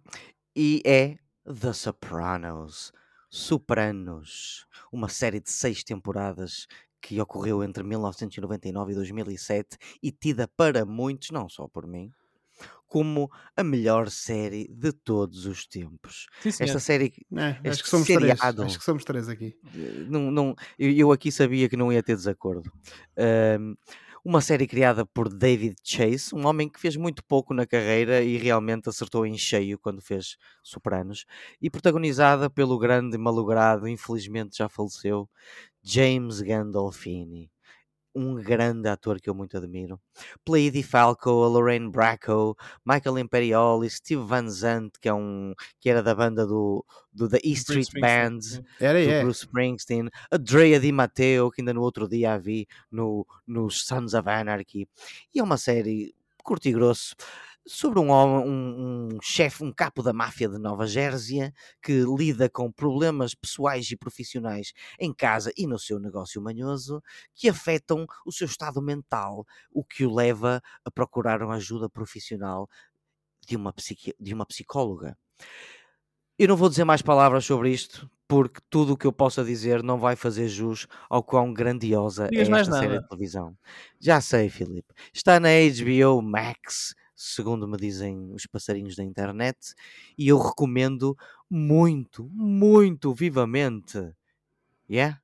e é The Sopranos. Sopranos, uma série de seis temporadas que ocorreu entre 1999 e 2007 e tida para muitos, não só por mim, como a melhor série de todos os tempos. Sim. Esta série É, acho que somos três. seriado. Acho que somos três aqui. Eh, não, não, eu, eu aqui sabia que não ia ter desacordo. Ahm, uma série criada por David Chase, um homem que fez muito pouco na carreira e realmente acertou em cheio quando fez Sopranos, e protagonizada pelo grande malogrado, infelizmente já faleceu, James Gandolfini. Um grande ator que eu muito admiro. Pela Edie Falco, a Lorraine Bracco, Michael Imperioli, Steve Van Zandt, que, é um, que era da banda do, do The E Street Band, sim. Era, do é. Bruce Springsteen, a Drea Di Matteo, que ainda no outro dia a vi no, nos Sons of Anarchy. E é uma série curto e grosso. Sobre um, um, um chefe, um capo da máfia de Nova Gérsia que lida com problemas pessoais e profissionais em casa e no seu negócio manhoso que afetam o seu estado mental, o que o leva a procurar uma ajuda profissional de uma, psiqui- de uma psicóloga. Eu não vou dizer mais palavras sobre isto, porque tudo o que eu possa dizer não vai fazer jus ao quão grandiosa é Digas mais esta série de televisão. Já sei, Filipe. Está na HBO Max, segundo me dizem os passarinhos da internet, e eu recomendo muito, muito vivamente. Yeah?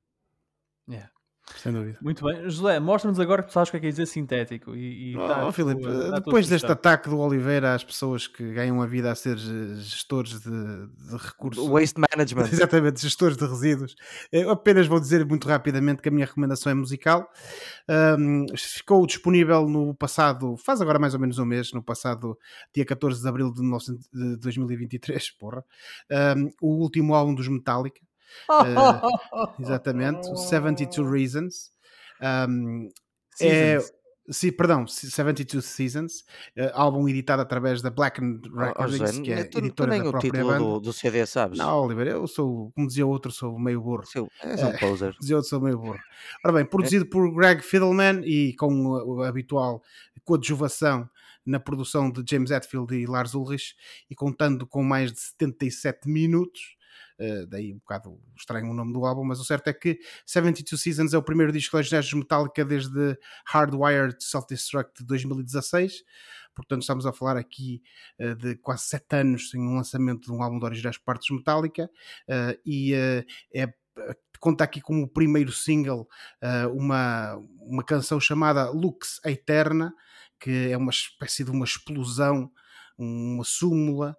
Sem dúvida. Muito bem. José, mostra-nos agora que tu sabes o que é que é dizer sintético. E, e Oh, tá Filipe, tua- tá depois deste ataque do Oliveira às pessoas que ganham a vida a ser gestores de, de recursos. Waste Management. Exatamente, gestores de resíduos. Eu apenas vou dizer muito rapidamente que a minha recomendação é musical. Um, ficou disponível no passado, faz agora mais ou menos um mês, no passado dia 14 de abril de 19 de 2023, porra, um, o último álbum dos Metallica. Eh, exatamente, o 72 Reasons. Um, é, sim, perdão, 72 Seasons, eh, álbum editado através da Black and Oh, oh, Recordings, José, que é tu, tu editora nem da o própria título banda. do, do CD sabes. Não, Oliver, eu sou, como dizia o outro, sou meio burro. Seu, és um É. poser. Dizia outro, sou meio burro. Ora bem, produzido por Greg Fiddleman e com o, o habitual coadjuvação na produção de James Hetfield e Lars Ulrich e contando com mais de 77 minutos. Eh, daí um bocado estranho o nome do álbum, mas o certo é que 72 Seasons é o primeiro disco original de Metallica desde Hardwired Self-Destruct de 2016. Portanto, estamos a falar aqui eh, de quase 7 anos sem um lançamento de um álbum de originais partes Metallica eh, e é conta aqui como o primeiro single uma, uma canção chamada Lux Eterna, que é uma espécie de uma explosão, uma súmula,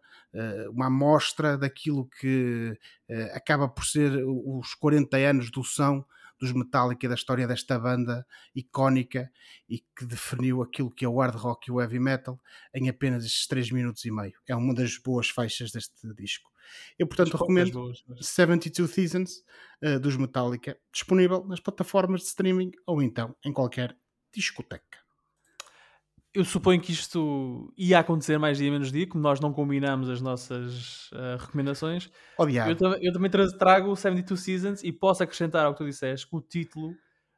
uma amostra daquilo que eh, acaba por ser os 40 anos do som dos Metallica e da história desta banda icónica e que definiu aquilo que é o hard rock e o heavy metal em apenas estes 3 minutos e meio. É uma das boas faixas deste disco. Eu, portanto, As recomendo boas, mas- 72 Seasons uh, dos Metallica, disponível nas plataformas de streaming ou então em qualquer discoteca. Eu suponho que isto ia acontecer mais dia menos dia, como nós não combinamos as nossas ah, recomendações. Odiado. Eu, eu também tra- trago o 72 Seasons e posso acrescentar ao que tu disseste que o título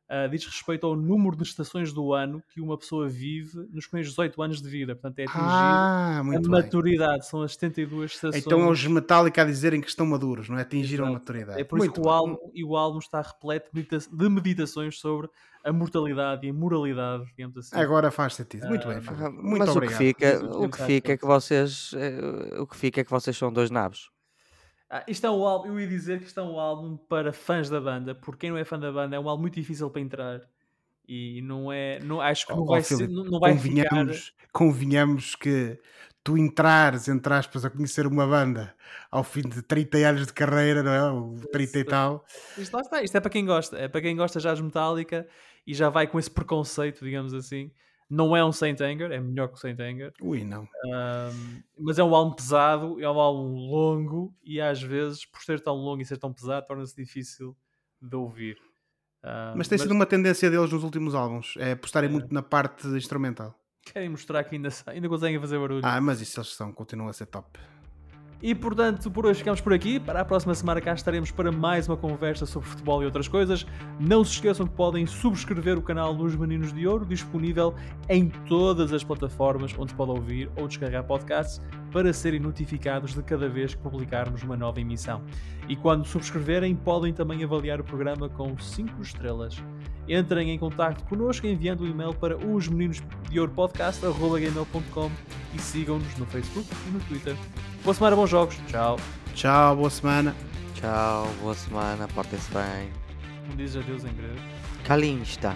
ah, diz respeito ao número de estações do ano que uma pessoa vive nos primeiros 18 anos de vida. Portanto, é atingir Ah, a bem. maturidade. São as 72 estações. Então é os Metallica a dizerem que estão maduros, não é? Atingiram a Exato. maturidade. É por isso Muito que o bem. álbum, e o álbum está repleto de medita- de meditações sobre a mortalidade e a moralidade, digamos assim. Agora faz sentido. Muito bem, Ah, Muito Mas obrigado. o que fica, o que fica é que vocês, eh, o que fica é que vocês são dois nabos. Ah, isto é um álbum, eu ia dizer que isto é um álbum para fãs da banda, porque quem não é fã da banda é um álbum muito difícil para entrar e não é, não, acho que não Oh, vai, oh, ser, não, não vai ficar. convenhamos, convenhamos que tu entrares, entre aspas, a conhecer uma banda ao fim de 30 anos de carreira, não é? Ou 30 e tal. Isto, lá está, isto é para quem gosta, é para quem gosta já de Metallica e já vai com esse preconceito, digamos assim. Não é um Saint Anger, é melhor que o Saint Anger, Ui, não. ahm, mas é um álbum pesado, é um álbum longo e às vezes, por ser tão longo e ser tão pesado, torna-se difícil de ouvir. Ah, Mas tem sido uma tendência deles nos últimos álbuns, é apostarem É. muito na parte instrumental. querem mostrar que ainda, ainda conseguem fazer barulho. Ah, mas isso eles são, continuam a ser top. E portanto, por hoje ficamos por aqui. Para a próxima semana cá estaremos para mais uma conversa sobre futebol e outras coisas. Não se esqueçam que podem subscrever o canal dos Meninos de Ouro, disponível em todas as plataformas onde se pode ouvir ou descarregar podcasts, para serem notificados de cada vez que publicarmos uma nova emissão. E quando subscreverem, podem também avaliar o programa com 5 estrelas. Entrem em contato connosco enviando o e-mail para os meninos de ouro podcast.gmail.com e sigam-nos no Facebook e no Twitter. Boa semana, bons jogos. Tchau. Tchau, boa semana. Tchau, boa semana, portem-se bem. Não dizes adeus em grego. Calinho está.